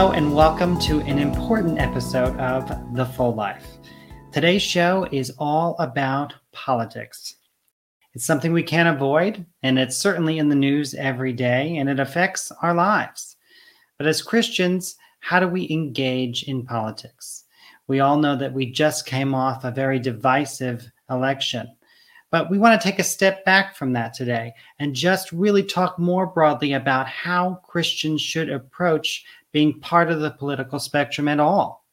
And welcome to an important episode of The Full Life. Today's show is all about politics. It's something we can't avoid, and it's certainly in the news every day, and it affects our lives. But as Christians, how do we engage in politics? We all know that we just came off a very divisive election. But we want to take a step back from that today and just really talk more broadly about how Christians should approach being part of the political spectrum at all.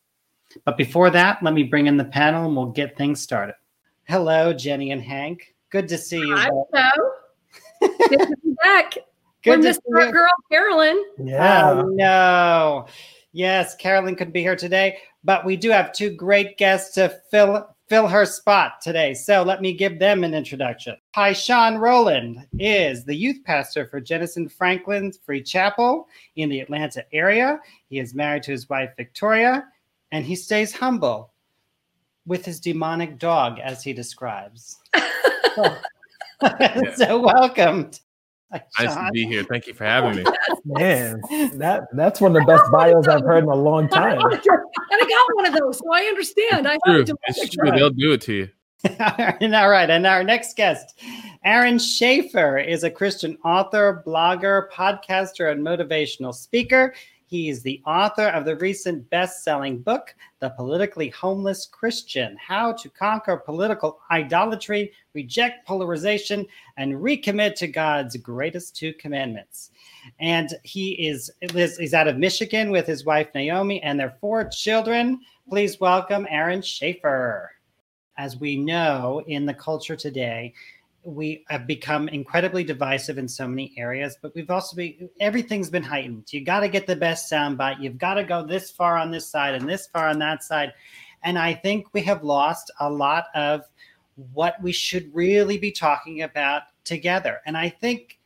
But before that, let me bring in the panel and we'll get things started. Hello, Jenny and Hank. Good to see you. Hi, hello. Good to be back. Good to see our girl, Carolyn. Yeah. Oh, no. Yes, Carolyn couldn't be here today, but we do have two great guests to fill fill her spot today. So let me give them an introduction. Tyshone Roland is the youth pastor for Jentezen Franklin's Free Chapel in the Atlanta area. He is married to his wife, Victoria, and he stays humble with his demonic dog, as he describes. so, so welcome. Nice to be here. Thank you for having me. Man, that that's one of the best bios I've heard in a long time. and I got one of those, so I understand. I true. It's true. They'll do it to you. All right. And our next guest, Aaron Schafer, is a Christian author, blogger, podcaster, and motivational speaker. He is the author of the recent best selling book, The Politically Homeless Christian How to Conquer Political Idolatry, Reject Polarization, and Recommit to God's Greatest Two Commandments. And he is he's out of Michigan with his wife Naomi and their four children. Please welcome Aaron Schafer. As we know in the culture today, we have become incredibly divisive in so many areas, but we've also been everything's been heightened. You got to get the best soundbite. You've got to go this far on this side and this far on that side. And I think we have lost a lot of what we should really be talking about together. And I think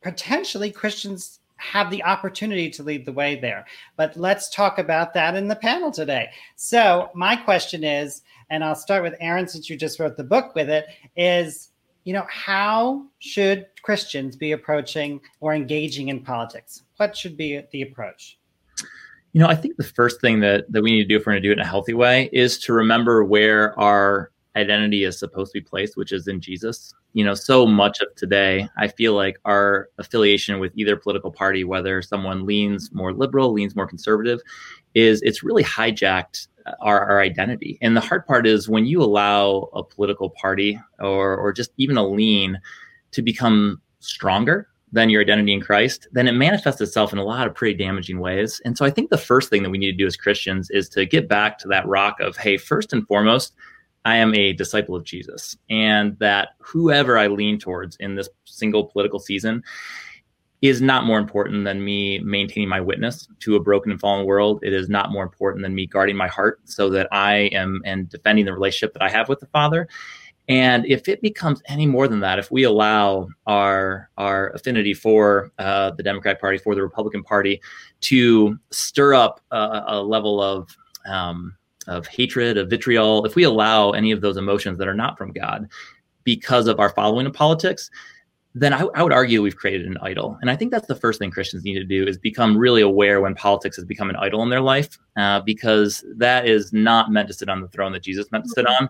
potentially Christians have the opportunity to lead the way there. But let's talk about that in the panel today. So, my question is, and I'll start with Aaron since you just wrote the book with it, is you know, how should Christians be approaching or engaging in politics? What should be the approach? You know, I think the first thing that, that we need to do if we're going to do it in a healthy way is to remember where our identity is supposed to be placed, which is in Jesus. You know, so much of today, I feel like our affiliation with either political party, whether someone leans more liberal, leans more conservative, is it's really hijacked uh, our, our identity. And the hard part is when you allow a political party or, or just even a lean to become stronger than your identity in Christ, then it manifests itself in a lot of pretty damaging ways. And so I think the first thing that we need to do as Christians is to get back to that rock of, hey, first and foremost, I am a disciple of Jesus, and that whoever I lean towards in this single political season is not more important than me maintaining my witness to a broken and fallen world. It is not more important than me guarding my heart so that I am and defending the relationship that I have with the Father. And if it becomes any more than that, if we allow our our affinity for uh, the Democratic Party, for the Republican Party, to stir up a, a level of um, of hatred, of vitriol, if we allow any of those emotions that are not from God because of our following of politics, then I, I, would argue we've created an idol. And I think that's the first thing Christians need to do is become really aware when politics has become an idol in their life, uh, because that is not meant to sit on the throne that Jesus meant to sit on.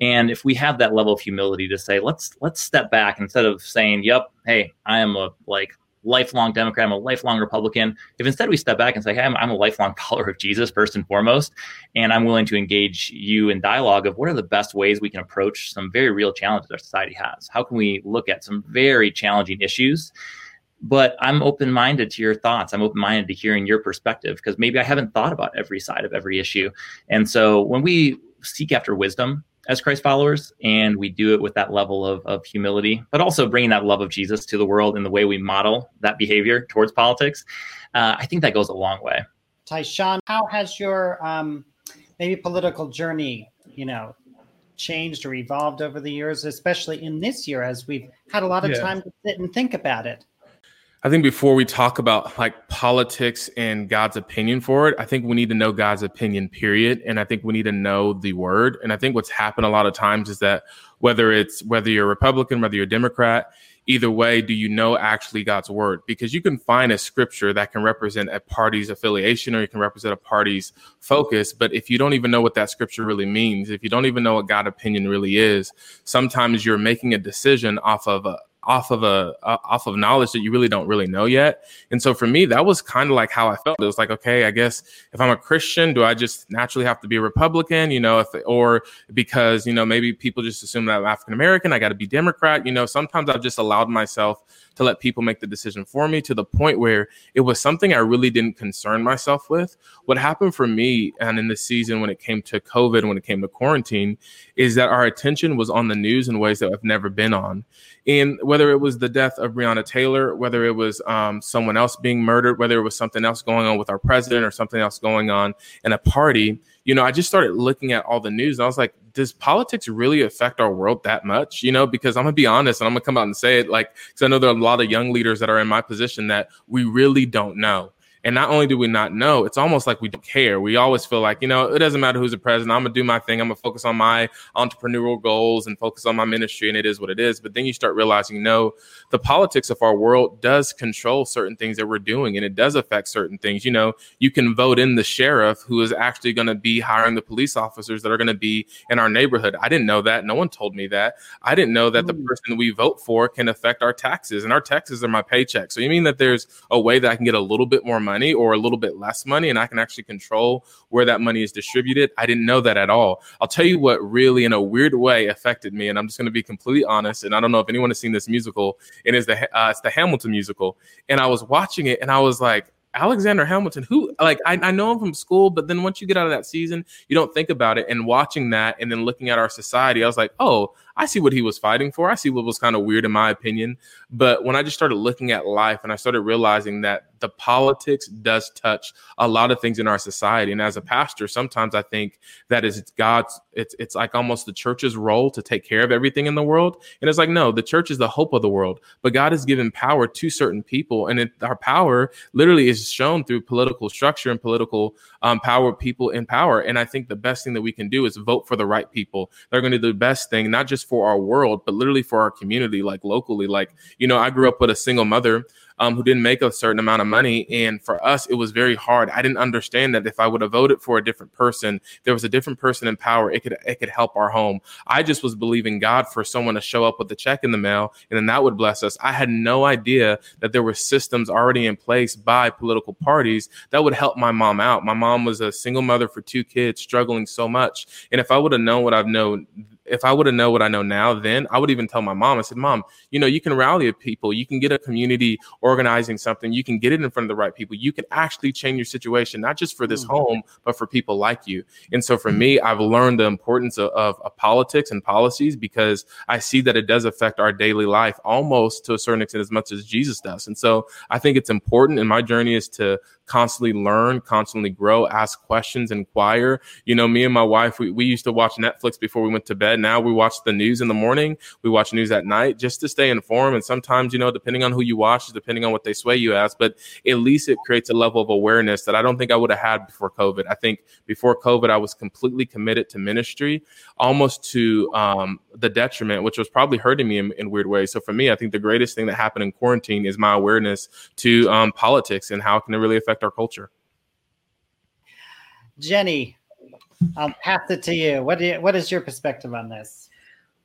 And if we have that level of humility to say, let's let's step back instead of saying, "Yep, hey, I am a like lifelong Democrat, I'm a lifelong Republican. If instead we step back and say, hey, I'm, I'm, a lifelong follower of Jesus first and foremost, and I'm willing to engage you in dialogue of what are the best ways we can approach some very real challenges our society has? How can we look at some very challenging issues? But I'm open minded to your thoughts. I'm open minded to hearing your perspective because maybe I haven't thought about every side of every issue. And so when we seek after wisdom, as Christ followers, and we do it with that level of, of humility, but also bringing that love of Jesus to the world in the way we model that behavior towards politics. Uh, I think that goes a long way. Tyshone, how has your um, maybe political journey, you know, changed or evolved over the years, especially in this year as we've had a lot of yeah. time to sit and think about it? I think before we talk about like politics and God's opinion for it, I think we need to know God's opinion, period. And I think we need to know the word. And I think what's happened a lot of times is that whether it's whether you're Republican, whether you're Democrat, either way, do you know actually God's word? Because you can find a scripture that can represent a party's affiliation or you can represent a party's focus. But if you don't even know what that scripture really means, if you don't even know what God opinion really is, sometimes you're making a decision off of a, off of a uh, off of knowledge that you really don't really know yet. And so for me, that was kind of like how I felt. It was like, okay, I guess if I'm a Christian, do I just naturally have to be a Republican? You know, if or because you know maybe people just assume that I'm African American, I got to be Democrat. You know, sometimes I've just allowed myself to let people make the decision for me to the point where it was something I really didn't concern myself with. What happened for me and in the season when it came to COVID, when it came to quarantine, is that our attention was on the news in ways that I've never been on. And whether it was the death of Breonna Taylor, whether it was um, someone else being murdered, whether it was something else going on with our president or something else going on in a party, you know, I just started looking at all the news and I was like, does politics really affect our world that much? You know, because I'm gonna be honest and I'm gonna come out and say it, like, because I know there are a lot of young leaders that are in my position that we really don't know. And not only do we not know, it's almost like we don't care. We always feel like, you know, it doesn't matter who's the president. I'm going to do my thing. I'm going to focus on my entrepreneurial goals and focus on my ministry, and it is what it is. But then you start realizing, no, the politics of our world does control certain things that we're doing, and it does affect certain things. You know, you can vote in the sheriff who is actually going to be hiring the police officers that are going to be in our neighborhood. I didn't know that. No one told me that. I didn't know that the mm. person we vote for can affect our taxes, and our taxes are my paycheck. So you mean that there's a way that I can get a little bit more money? Money or a little bit less money and I can actually control where that money is distributed. I didn't know that at all. I'll tell you what really in a weird way affected me and I'm just going to be completely honest and I don't know if anyone has seen this musical. It is the uh, it's the Hamilton musical and I was watching it and I was like Alexander Hamilton, who like I, I, know him from school, but then once you get out of that season, you don't think about it. And watching that and then looking at our society, I was like, oh, I see what he was fighting for. I see what was kind of weird in my opinion. But when I just started looking at life and I started realizing that the politics does touch a lot of things in our society. And as a pastor, sometimes I think that is God's it's it's like almost the church's role to take care of everything in the world. And it's like, no, the church is the hope of the world. But God has given power to certain people. And it, our power literally is shown through political structure and political um, power, people in power. And I think the best thing that we can do is vote for the right people. They're going to do the best thing, not just for our world, but literally for our community, like locally. Like, you know, I grew up with a single mother um, who didn't make a certain amount of money. And for us, it was very hard. I didn't understand that if I would have voted for a different person, there was a different person in power. It could it could help our home. I just was believing God for someone to show up with a check in the mail, and then that would bless us. I had no idea that there were systems already in place by political parties that would help my mom out. My mom was a single mother for two kids, struggling so much. And if I would have known what I've known if I would have known what I know now, then I would even tell my mom. I said, "Mom, you know, you can rally people. You can get a community organizing something. You can get it in front of the right people. You can actually change your situation, not just for this mm-hmm. home, but for people like you." And so, for mm-hmm. me, I've learned the importance of, of, of, politics and policies because I see that it does affect our daily life almost to a certain extent as much as Jesus does. And so, I think it's important. And my journey is to constantly learn, constantly grow, ask questions, inquire. You know, me and my wife, we, we used to watch Netflix before we went to bed. Now we watch the news in the morning, we watch news at night just to stay informed. And sometimes, you know, depending on who you watch, depending on what they sway you as, but at least it creates a level of awareness that I don't think I would have had before COVID. I think before COVID, I was completely committed to ministry, almost to um, the detriment, which was probably hurting me in, in, weird ways. So for me, I think the greatest thing that happened in quarantine is my awareness to um, politics and how can it really affect our culture. Jenny, I'll pass it to you. What, you, what is your perspective on this?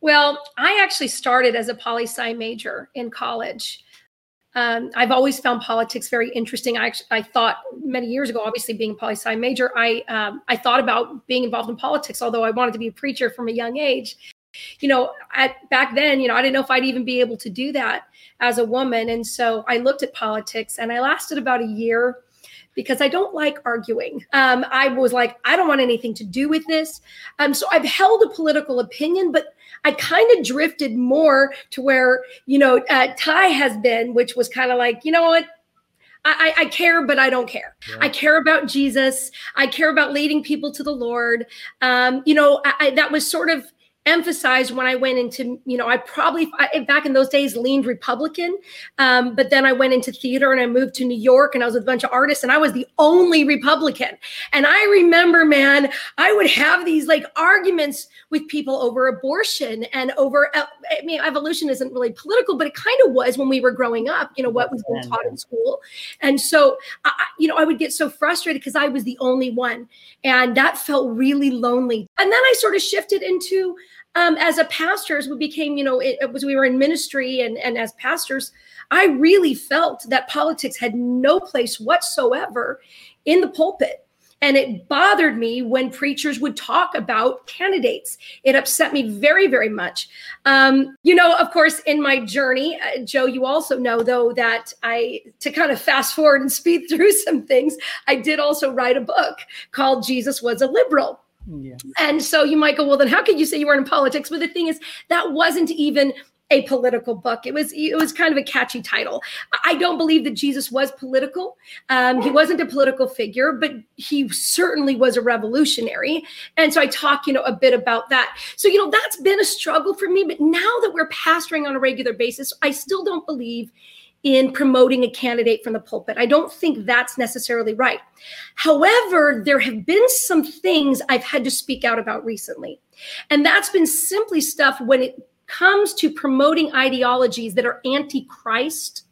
Well, I actually started as a poli sci major in college. Um, I've always found politics very interesting. I, I thought many years ago, obviously being a poli sci major, I um, I thought about being involved in politics. Although I wanted to be a preacher from a young age, you know, at back then, you know, I didn't know if I'd even be able to do that as a woman, and so I looked at politics, and I lasted about a year because I don't like arguing. Um, I was like, I don't want anything to do with this. Um, so I've held a political opinion, but I kind of drifted more to where, you know, uh, Ty has been, which was kind of like, you know what? I, I, care, but I don't care. Yeah. I care about Jesus. I care about leading people to the Lord. Um, you know, I, I, that was sort of emphasized when I went into, you know, I probably I, back in those days leaned Republican, um, but then I went into theater and I moved to New York and I was with a bunch of artists and I was the only Republican. And I remember, man, I would have these like arguments with people over abortion and over. Uh, I mean, evolution isn't really political, but it kind of was when we were growing up. You know what was being taught in school, and so I, you know I would get so frustrated because I was the only one, and that felt really lonely. And then I sort of shifted into um, as a pastor, as we became, you know, it, it was we were in ministry and and as pastors, I really felt that politics had no place whatsoever in the pulpit. And it bothered me when preachers would talk about candidates. It upset me very, very much. Um, you know, of course, in my journey, uh, Joe, you also know, though, that I, to kind of fast forward and speed through some things, I did also write a book called Jesus Was a Liberal. And so you might go, well, then how could you say you weren't in politics? But the thing is, that wasn't even a political book. It was it was kind of a catchy title. I don't believe that Jesus was political. Um, he wasn't a political figure, but he certainly was a revolutionary. And so I talk, you know, a bit about that. So you know that's been a struggle for me. But now that we're pastoring on a regular basis, I still don't believe in promoting a candidate from the pulpit. I don't think that's necessarily right. However, there have been some things I've had to speak out about recently. And that's been simply stuff when it comes to promoting ideologies that are anti-Christ,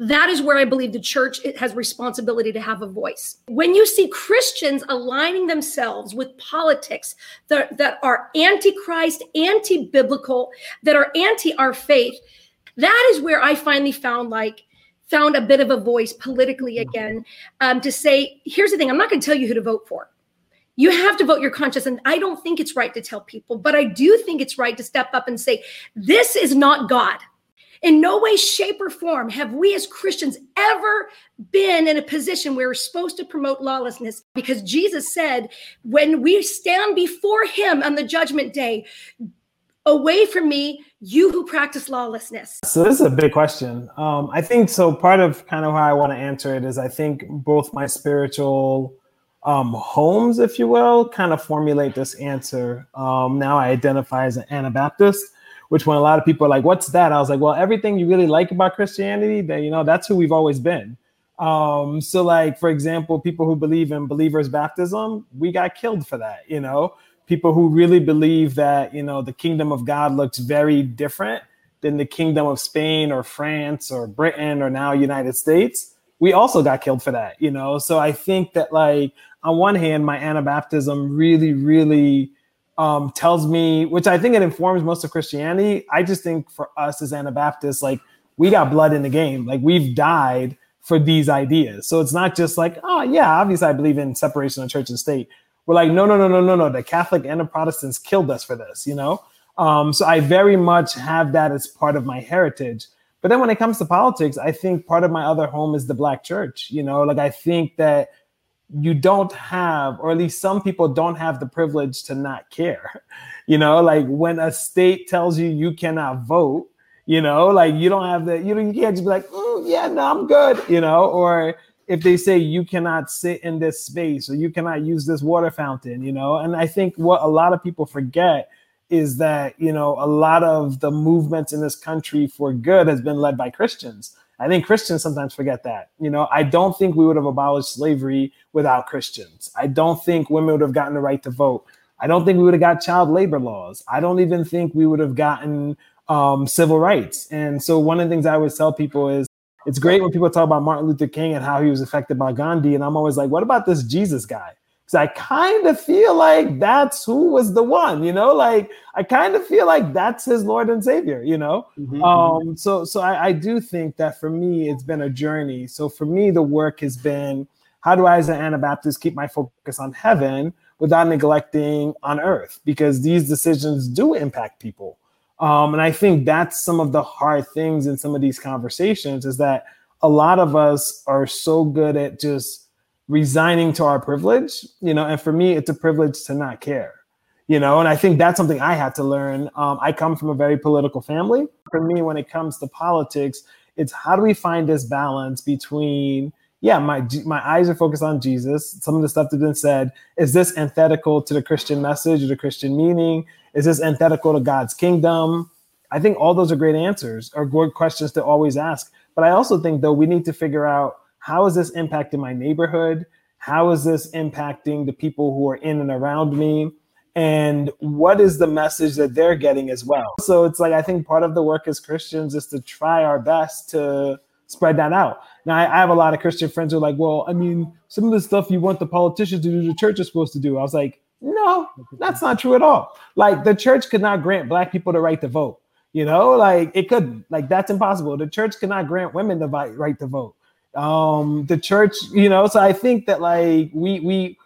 that is where I believe the church has responsibility to have a voice. When you see Christians aligning themselves with politics that, that are anti-Christ, anti-biblical, that are anti our faith, that is where I finally found like found a bit of a voice politically again um, to say, here's the thing, I'm not going to tell you who to vote for you have to vote your conscience. And I don't think it's right to tell people, but I do think it's right to step up and say, this is not God. In no way, shape, or form have we as Christians ever been in a position where we're supposed to promote lawlessness because Jesus said, when we stand before him on the judgment day, away from me, you who practice lawlessness. So, this is a big question. Um, I think so. Part of kind of how I want to answer it is I think both my spiritual um, homes, if you will, kind of formulate this answer. Um, now I identify as an Anabaptist, which when a lot of people are like, "What's that?" I was like, "Well, everything you really like about Christianity, that you know, that's who we've always been." Um, so, like for example, people who believe in believers' baptism, we got killed for that. You know, people who really believe that you know the kingdom of God looks very different than the kingdom of Spain or France or Britain or now United States we also got killed for that, you know. So I think that like on one hand, my Anabaptism really, really um, tells me, which I think it informs most of Christianity. I just think for us as Anabaptists, like we got blood in the game, like we've died for these ideas. So it's not just like, oh yeah, obviously I believe in separation of church and state. We're like, no, no, no, no, no, no. The Catholic and the Protestants killed us for this, you know. Um, so I very much have that as part of my heritage. But then when it comes to politics, I think part of my other home is the black church. You know, like I think that you don't have, or at least some people don't have the privilege to not care. You know, like when a state tells you you cannot vote, you know, like you don't have the, you know, you can't just be like, mm, yeah, no, I'm good, you know, or if they say you cannot sit in this space or you cannot use this water fountain, you know, and I think what a lot of people forget is that you know a lot of the movements in this country for good has been led by Christians. I think Christians sometimes forget that. You know, I don't think we would have abolished slavery without Christians. I don't think women would have gotten the right to vote. I don't think we would have got child labor laws. I don't even think we would have gotten um, civil rights. And so one of the things I always tell people is it's great when people talk about Martin Luther King and how he was affected by Gandhi. And I'm always like, what about this Jesus guy? Because I kind of feel like that's who was the one, you know, like I kind of feel like that's his Lord and Savior, you know. Mm-hmm. Um, so so I, I do think that for me it's been a journey. So for me, the work has been how do I, as an Anabaptist, keep my focus on heaven without neglecting on earth? Because these decisions do impact people. Um, and I think that's some of the hard things in some of these conversations is that a lot of us are so good at just resigning to our privilege, you know, and for me, it's a privilege to not care, you know, and I think that's something I had to learn. Um, I come from a very political family. For me, when it comes to politics, it's how do we find this balance between, yeah, my my eyes are focused on Jesus. Some of the stuff that's been said is this antithetical to the Christian message or the Christian meaning? Is this antithetical to God's kingdom? I think all those are great answers or good questions to always ask. But I also think though we need to figure out how is this impacting my neighborhood? How is this impacting the people who are in and around me? And what is the message that they're getting as well? So it's like I think part of the work as Christians is to try our best to spread that out. Now I, I have a lot of Christian friends who are like, well, I mean, some of the stuff you want the politicians to do, the church is supposed to do. I was like, no, that's not true at all. Like the church could not grant black people the right to vote. You know, like it could, like that's impossible. The church cannot grant women the right to vote. Um, the church, you know, so I think that like we we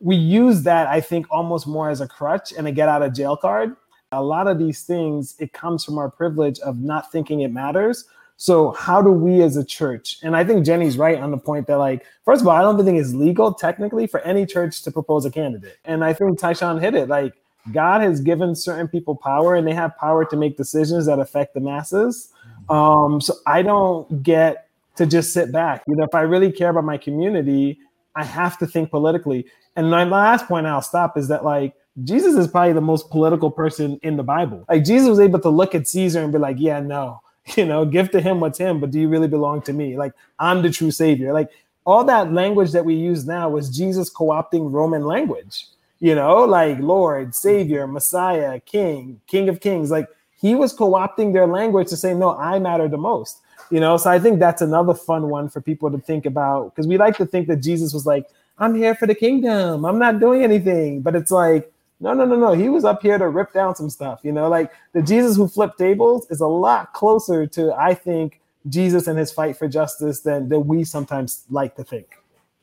we use that, I think, almost more as a crutch and a get out of jail card. A lot of these things, it comes from our privilege of not thinking it matters. So how do we as a church? And I think Jenny's right on the point that like, first of all, I don't think it's legal technically for any church to propose a candidate. And I think Tyshone hit it. Like God has given certain people power and they have power to make decisions that affect the masses. Um, so I don't get to just sit back. You know, if I really care about my community, I have to think politically. And my last point I'll stop is that like Jesus is probably the most political person in the Bible. Like Jesus was able to look at Caesar and be like, yeah, no, you know, give to him what's him, but do you really belong to me? Like I'm the true savior. Like all that language that we use now was Jesus co-opting Roman language you know, like Lord, Savior, Messiah, King, King of Kings. Like he was co opting their language to say, no, I matter the most, you know. So I think that's another fun one for people to think about because we like to think that Jesus was like, I'm here for the kingdom, I'm not doing anything. But it's like, no, no, no, no. He was up here to rip down some stuff, you know, like the Jesus who flipped tables is a lot closer to, I think, Jesus and his fight for justice than, than we sometimes like to think.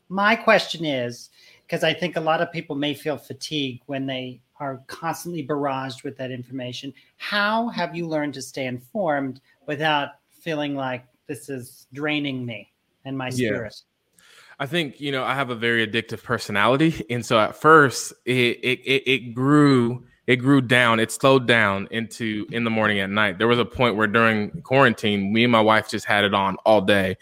My question is because I think a lot of people may feel fatigued when they are constantly barraged with that information. How have you learned to stay informed without feeling like this is draining me and my spirit? I think you know I have a very addictive personality, and so at first it it it, it grew it grew down it slowed down into in the morning at night there was a point where during quarantine me and my wife just had it on all day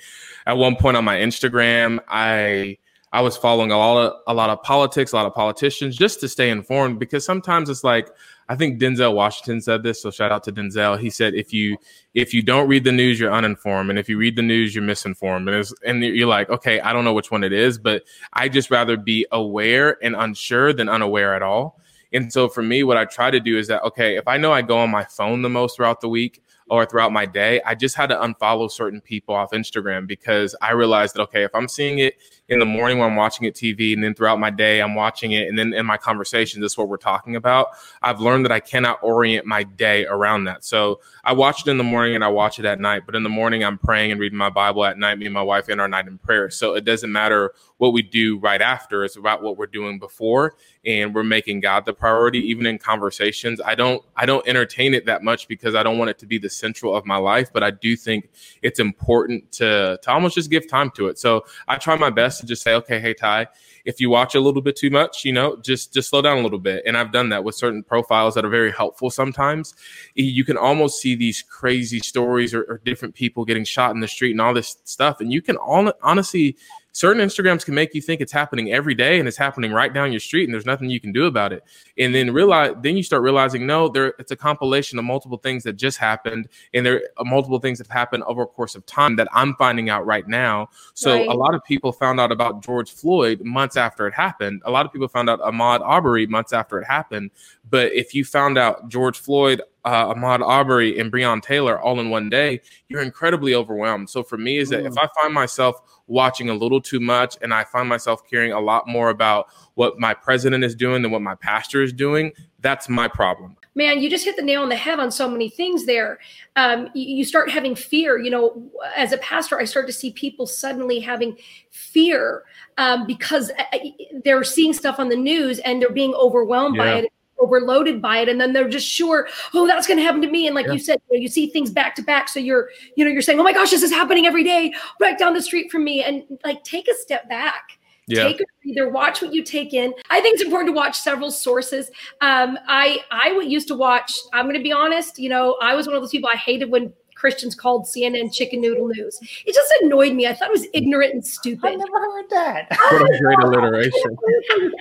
at one point on my instagram i I was following a lot of a lot of politics, a lot of politicians, just to stay informed. Because sometimes it's like I think Denzel Washington said this, so shout out to Denzel. He said if you if you don't read the news, you're uninformed, and if you read the news, you're misinformed. And and you're like, okay, I don't know which one it is, but I just rather be aware and unsure than unaware at all. And so for me, what I try to do is that okay, if I know I go on my phone the most throughout the week, or throughout my day, I just had to unfollow certain people off Instagram because I realized that, okay, if I'm seeing it in the morning when I'm watching it TV and then throughout my day, I'm watching it. And then in my conversations, this is what we're talking about. I've learned that I cannot orient my day around that. So I watch it in the morning and I watch it at night. But in the morning, I'm praying and reading my Bible at night. Me and my wife end our night in prayer. So it doesn't matter what we do right after. It's about what we're doing before. And we're making God the priority, even in conversations. I don't, I don't entertain it that much because I don't want it to be the central of my life, but I do think it's important to to almost just give time to it. So I try my best to just say, okay, hey Ty, if you watch a little bit too much, you know, just just slow down a little bit. And I've done that with certain profiles that are very helpful sometimes. You can almost see these crazy stories or, or different people getting shot in the street and all this stuff. And you can all honestly certain Instagrams can make you think it's happening every day and it's happening right down your street and there's nothing you can do about it. And then realize then you start realizing no, there it's a compilation of multiple things that just happened and there are multiple things that have happened over a course of time that I'm finding out right now. So right. a lot of people found out about George Floyd months after it happened. A lot of people found out Ahmaud Arbery months after it happened. But if you found out George Floyd uh, Ahmaud Arbery and Breonna Taylor all in one day, you're incredibly overwhelmed. So for me, is that mm. if I find myself watching a little too much and I find myself caring a lot more about what my president is doing than what my pastor is doing, that's my problem. Man, you just hit the nail on the head on so many things there. Um, you, you start having fear. You know, as a pastor, I start to see people suddenly having fear um, because uh, they're seeing stuff on the news and they're being overwhelmed yeah. by it overloaded by it and then they're just sure oh that's going to happen to me. And like yeah. you said you, know, you, see things back to back so you're you know you're saying oh my gosh this is happening every day right down the street from me. And like take a step back. Yeah. take either watch what you take in. I think it's important to watch several sources. Um, i i used to watch i'm going to be honest you know i was one of those people i hated when Christians called CNN chicken noodle news. It just annoyed me. I thought it was ignorant and stupid. I never heard that. What a great alliteration.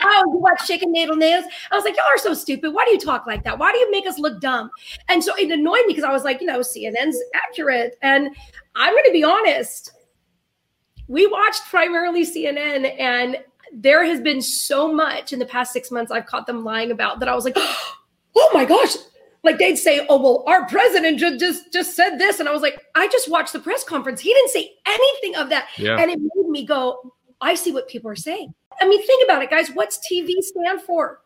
oh, you watch chicken noodle news? I was like, y'all are so stupid. Why do you talk like that? Why do you make us look dumb? And so it annoyed me because I was like, you know, CNN's accurate. And I'm going to be honest. We watched primarily CNN, and there has been so much in the past six months I've caught them lying about that I was like, oh my gosh. Like they'd say, oh well, our president just just just said this, and I was like, I just watched the press conference. He didn't say anything of that, Yeah. and it made me go, I see what people are saying. I mean, think about it, guys. What's TV stand for?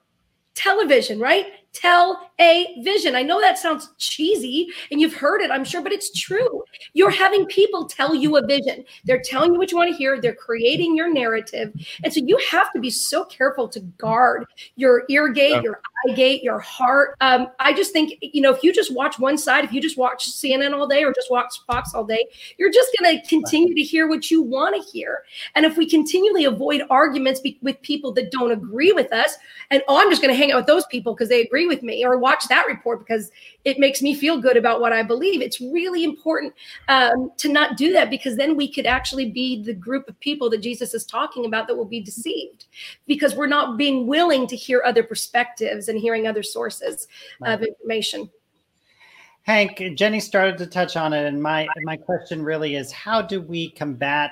Television, right? Tell a vision. I know that sounds cheesy and you've heard it, I'm sure, but it's true. You're having people tell you a vision. They're telling you what you want to hear. They're creating your narrative. And so you have to be so careful to guard your ear gate, Yeah. your eye gate, your heart. Um, I just think, you know, if you just watch one side, if you just watch CNN all day or just watch Fox all day, you're just going to continue to hear what you want to hear. And if we continually avoid arguments be- with people that don't agree with us, and oh, I'm just going to hang out with those people because they agree with me, or watch that report because it makes me feel good about what I believe. It's really important um, to not do that because then we could actually be the group of people that Jesus is talking about that will be deceived because we're not being willing to hear other perspectives and hearing other sources of information. Hank, Jenny started to touch on it, and my my question really is: How do we combat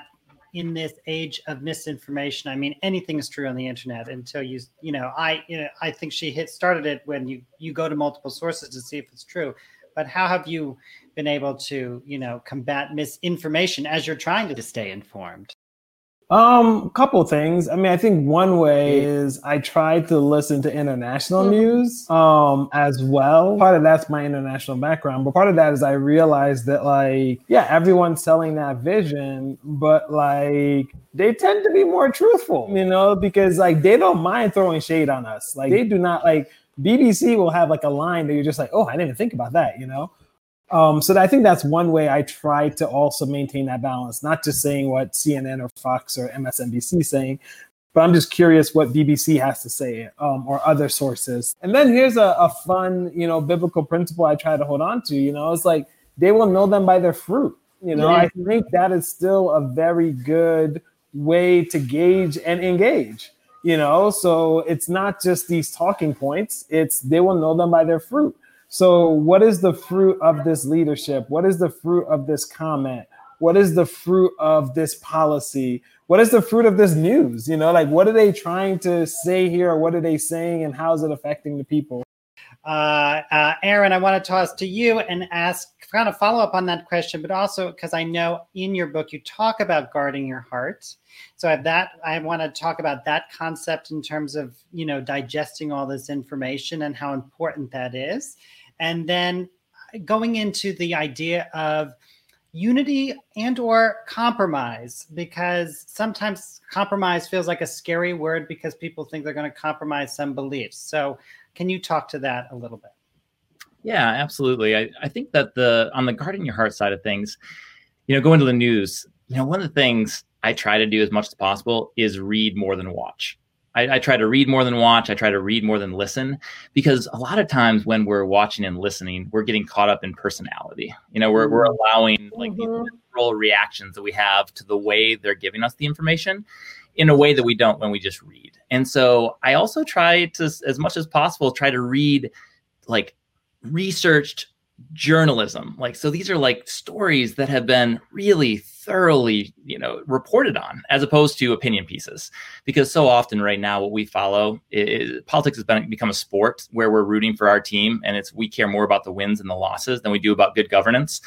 in this age of misinformation? I mean, anything is true on the internet until you, you know, I, you know, I think she hit started it when you you go to multiple sources to see if it's true. But how have you been able to, you know, combat misinformation as you're trying to stay informed? Um, couple things. I mean, I think one way is I try to listen to international Mhm. news um as well. Part of that's my international background, but part of that is I realized that like, yeah, everyone's selling that vision, but like they tend to be more truthful, you know, because like they don't mind throwing shade on us. Like they do not like BBC will have like a line that you're just like, oh, I didn't even think about that, you know. Um, so I think that's one way I try to also maintain that balance, not just saying what CNN or Fox or MSNBC is saying, but I'm just curious what BBC has to say um, or other sources. And then here's a, a fun, you know, biblical principle I try to hold on to. You know, it's like they will know them by their fruit. You know, I think that is still a very good way to gauge and engage. You know, so it's not just these talking points; it's they will know them by their fruit. So, what is the fruit of this leadership? What is the fruit of this comment? What is the fruit of this policy? What is the fruit of this news? You know, like what are they trying to say here? Or what are they saying and how is it affecting the people? Uh, uh, Aaron, I want to toss to you and ask, kind of follow up on that question, but also because I know in your book you talk about guarding your heart. So I have that. I want to talk about that concept in terms of you know digesting all this information and how important that is, and then going into the idea of unity and or compromise because sometimes compromise feels like a scary word because people think they're going to compromise some beliefs so can you talk to that a little bit Yeah, absolutely. I, I think that the on the guarding your heart side of things, you know, going to the news, you know, one of the things I try to do as much as possible is read more than watch. I, I try to read more than watch. I try to read more than listen because a lot of times when we're watching and listening, we're getting caught up in personality. You know, we're, we're allowing like these Mhm. visceral reactions that we have to the way they're giving us the information in a way that we don't when we just read. And so I also try to, as much as possible, try to read like researched journalism. Like so these are like stories that have been really thoroughly you know reported on as opposed to opinion pieces. Because so often right now what we follow is politics has been become a sport where we're rooting for our team and it's we care more about the wins and the losses than we do about good governance.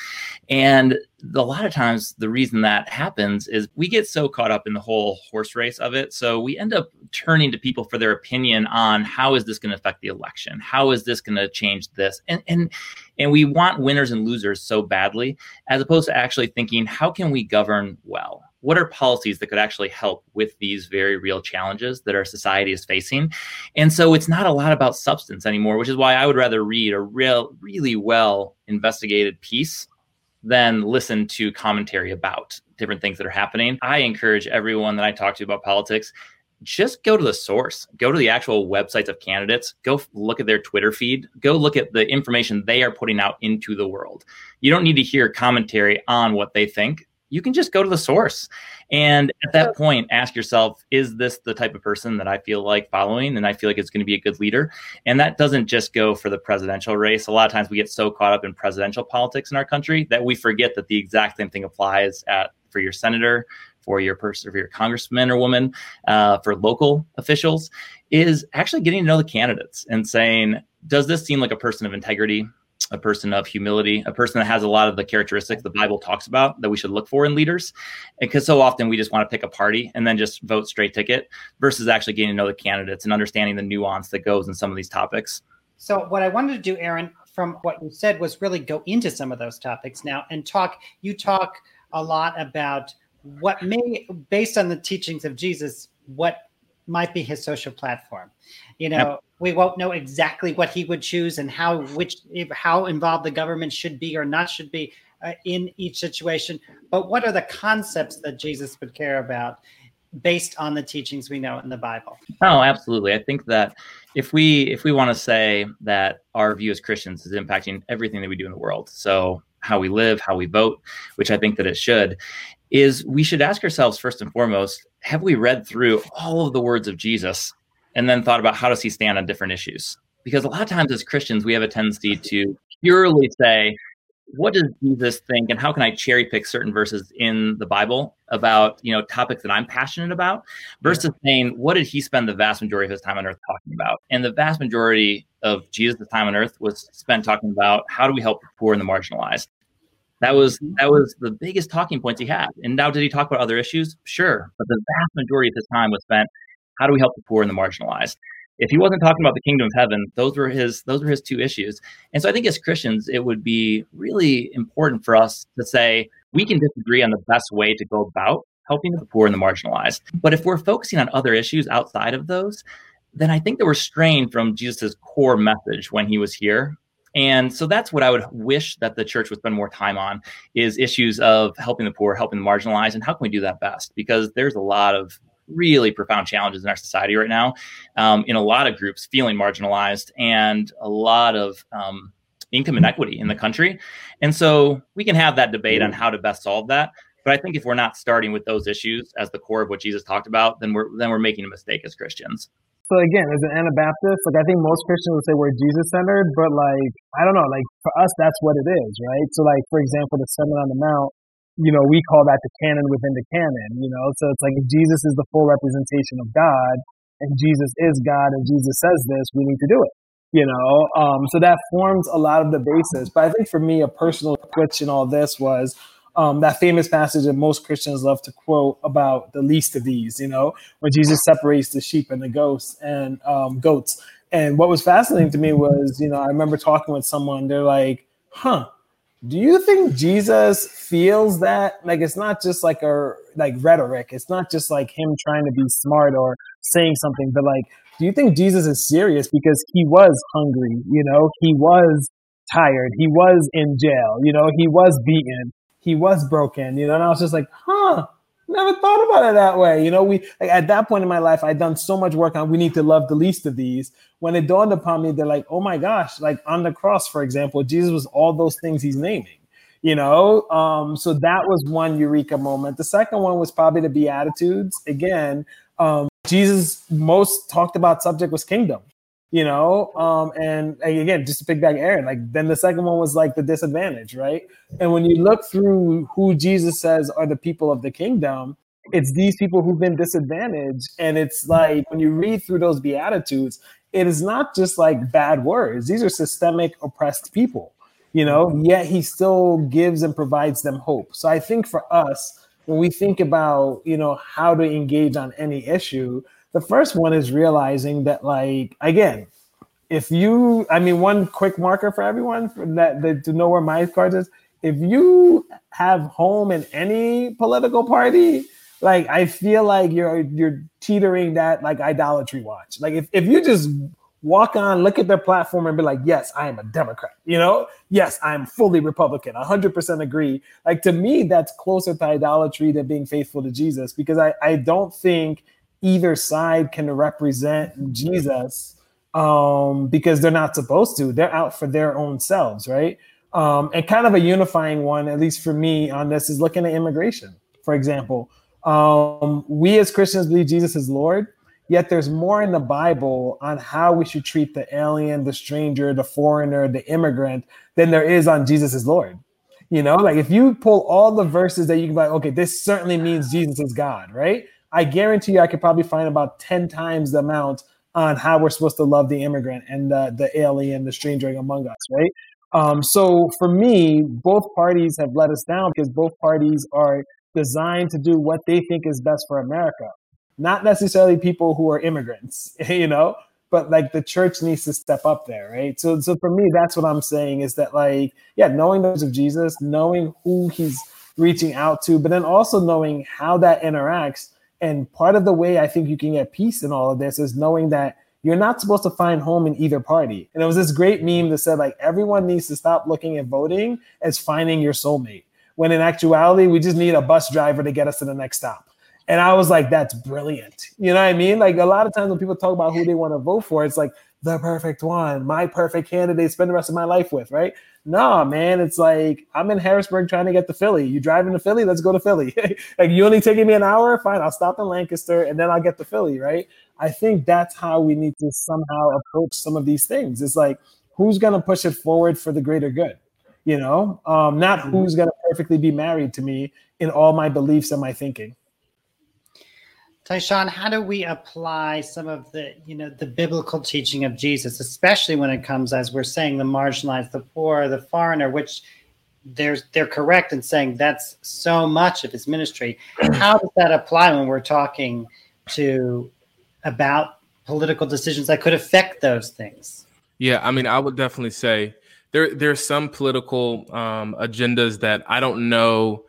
And a lot of times the reason that happens is we get so caught up in the whole horse race of it so we end up turning to people for their opinion on how is this going to affect the election? How is this going to change this? And and and we want winners and losers so badly as opposed to actually thinking how can we govern well? What are policies that could actually help with these very real challenges that our society is facing? And so it's not a lot about substance anymore which is why i would rather read a real really well investigated piece than listen to commentary about different things that are happening. I encourage everyone that i talk to about politics just go to the source, go to the actual websites of candidates, go look at their Twitter feed, go look at the information they are putting out into the world. You don't need to hear commentary on what they think. You can just go to the source. And at that point, ask yourself, is this the type of person that I feel like following? And I feel like it's going to be a good leader. And that doesn't just go for the presidential race. A lot of times we get so caught up in presidential politics in our country that we forget that the exact same thing applies at for your senator, for your person, for your congressman or woman, uh, for local officials, is actually getting to know the candidates and saying, does this seem like a person of integrity? a person of humility, a person that has a lot of the characteristics the Bible talks about that we should look for in leaders. Because so often we just want to pick a party and then just vote straight ticket versus actually getting to know the candidates and understanding the nuance that goes in some of these topics. So, what I wanted to do, Aaron, from what you said, was really go into some of those topics now and talk. You talk a lot about what may, based on the teachings of Jesus, what might be his social platform. You know, yep. we won't know exactly what he would choose and how which how involved the government should be or not should be uh, in each situation. But what are the concepts that Jesus would care about based on the teachings we know in the Bible? Oh, absolutely. I think that if we if we want to say that our view as Christians is impacting everything that we do in the world, so how we live, how we vote, which I think that it should, is we should ask ourselves first and foremost have we read through all of the words of Jesus and then thought about how does he stand on different issues? Because a lot of times as Christians, we have a tendency to purely say, what does Jesus think and how can I cherry pick certain verses in the Bible about, you know, topics that I'm passionate about versus saying, what did he spend the vast majority of his time on earth talking about? And the vast majority of Jesus' time on earth was spent talking about how do we help the poor and the marginalized? That was mm-hmm. that was the biggest talking points he had. And now, did he talk about other issues? Sure, but the vast majority of his time was spent how do we help the poor and the marginalized. If he wasn't talking about the kingdom of heaven, those were his those were his two issues. And so I think as Christians, it would be really important for us to say we can disagree on the best way to go about helping the poor and the marginalized. But if we're focusing on other issues outside of those, then I think that we're straying from Jesus' core message when he was here, and so that's what I would wish that the church would spend more time on is issues of helping the poor, helping the marginalized, and how can we do that best? Because there's a lot of really profound challenges in our society right now, um, in a lot of groups feeling marginalized, and a lot of um, income inequity in the country. And so we can have that debate on how to best solve that. But I think if we're not starting with those issues as the core of what Jesus talked about, then we're then we're making a mistake as Christians. So again, as an Anabaptist, like I think most Christians would say we're Jesus centered, but like I don't know, like for us that's what it is, right? So like for example, the Sermon on the Mount, you know, we call that the canon within the canon, you know. So it's like if Jesus is the full representation of God and Jesus is God and Jesus says this, we need to do it. You know, um, so that forms a lot of the basis. But I think for me, a personal switch in all this was um, that famous passage that most Christians love to quote about the least of these, you know, when Jesus separates the sheep and the goats and um, goats. And what was fascinating to me was, you know, I remember talking with someone, they're like, huh, do you think Jesus feels that? Like, it's not just like a, like rhetoric. It's not just like him trying to be smart or saying something, but like, do you think Jesus is serious because he was hungry? You know, he was tired. He was in jail. You know, he was beaten he was broken, you know, and I was just like, huh, never thought about it that way. You know, we like, at that point in my life, I'd done so much work on we need to love the least of these. When it dawned upon me, they're like, oh my gosh, like on the cross, for example, Jesus was all those things he's naming. You know, um, so that was one eureka moment. The second one was probably the Beatitudes. Again, um, Jesus most talked about subject was kingdom you know um and, and again just to pick back aaron like then the second one was like the disadvantage right? And when you look through who jesus says are the people of the kingdom it's these people who've been disadvantaged. And it's like when you read through those beatitudes it is not just like bad words. These are systemic oppressed people you know yet he still gives and provides them hope. So i think for us when we think about you know how to engage on any issue the first one is realizing that, like, again, if you, I mean, one quick marker for everyone for that, that to know where my card is. If you have home in any political party, like I feel like you're you're teetering that like idolatry watch. Like if, if you just walk on, look at their platform and be like, yes, I am a Democrat, you know? Yes, I'm fully Republican, 100% agree. Like to me, that's closer to idolatry than being faithful to Jesus because I, I don't think either side can represent Jesus um, because they're not supposed to. They're out for their own selves, right? Um, and kind of a unifying one, at least for me, on this is looking at immigration, for example. Um, we as Christians believe Jesus is Lord, yet there's more in the Bible on how we should treat the alien, the stranger, the foreigner, the immigrant than there is on Jesus is Lord. You know, like if you pull all the verses that you can like, okay, this certainly means Jesus is God, right? I guarantee you I could probably find about 10 times the amount on how we're supposed to love the immigrant and the, the alien, the stranger among us, right? Um, so for me, both parties have let us down because both parties are designed to do what they think is best for America, not necessarily people who are immigrants, you know. But like the church needs to step up there, right? So, so for me, that's what I'm saying is that like, yeah, knowing those of Jesus, knowing who He's reaching out to, but then also knowing how that interacts. And part of the way I think you can get peace in all of this is knowing that you're not supposed to find home in either party. And it was this great meme that said like everyone needs to stop looking at voting as finding your soulmate. When in actuality, we just need a bus driver to get us to the next stop. And I was like, that's brilliant. You know what I mean? Like a lot of times when people talk about who they want to vote for, it's like the perfect one, my perfect candidate, spend the rest of my life with, right? No, man, it's like I'm in Harrisburg trying to get to Philly. You driving to Philly? Let's go to Philly. like you only taking me an hour? Fine, I'll stop in Lancaster and then I'll get to Philly, right? I think that's how we need to somehow approach some of these things. It's like who's going to push it forward for the greater good, you know, um, not mm-hmm. who's going to perfectly be married to me in all my beliefs and my thinking. Tyshone, how do we apply some of the, you know, the biblical teaching of Jesus, especially when it comes, as we're saying, the marginalized, the poor, the foreigner, which there's they're correct in saying that's so much of his ministry. How does that apply when we're talking to about political decisions that could affect those things. Yeah, I mean, I would definitely say there there's some political um, agendas that I don't know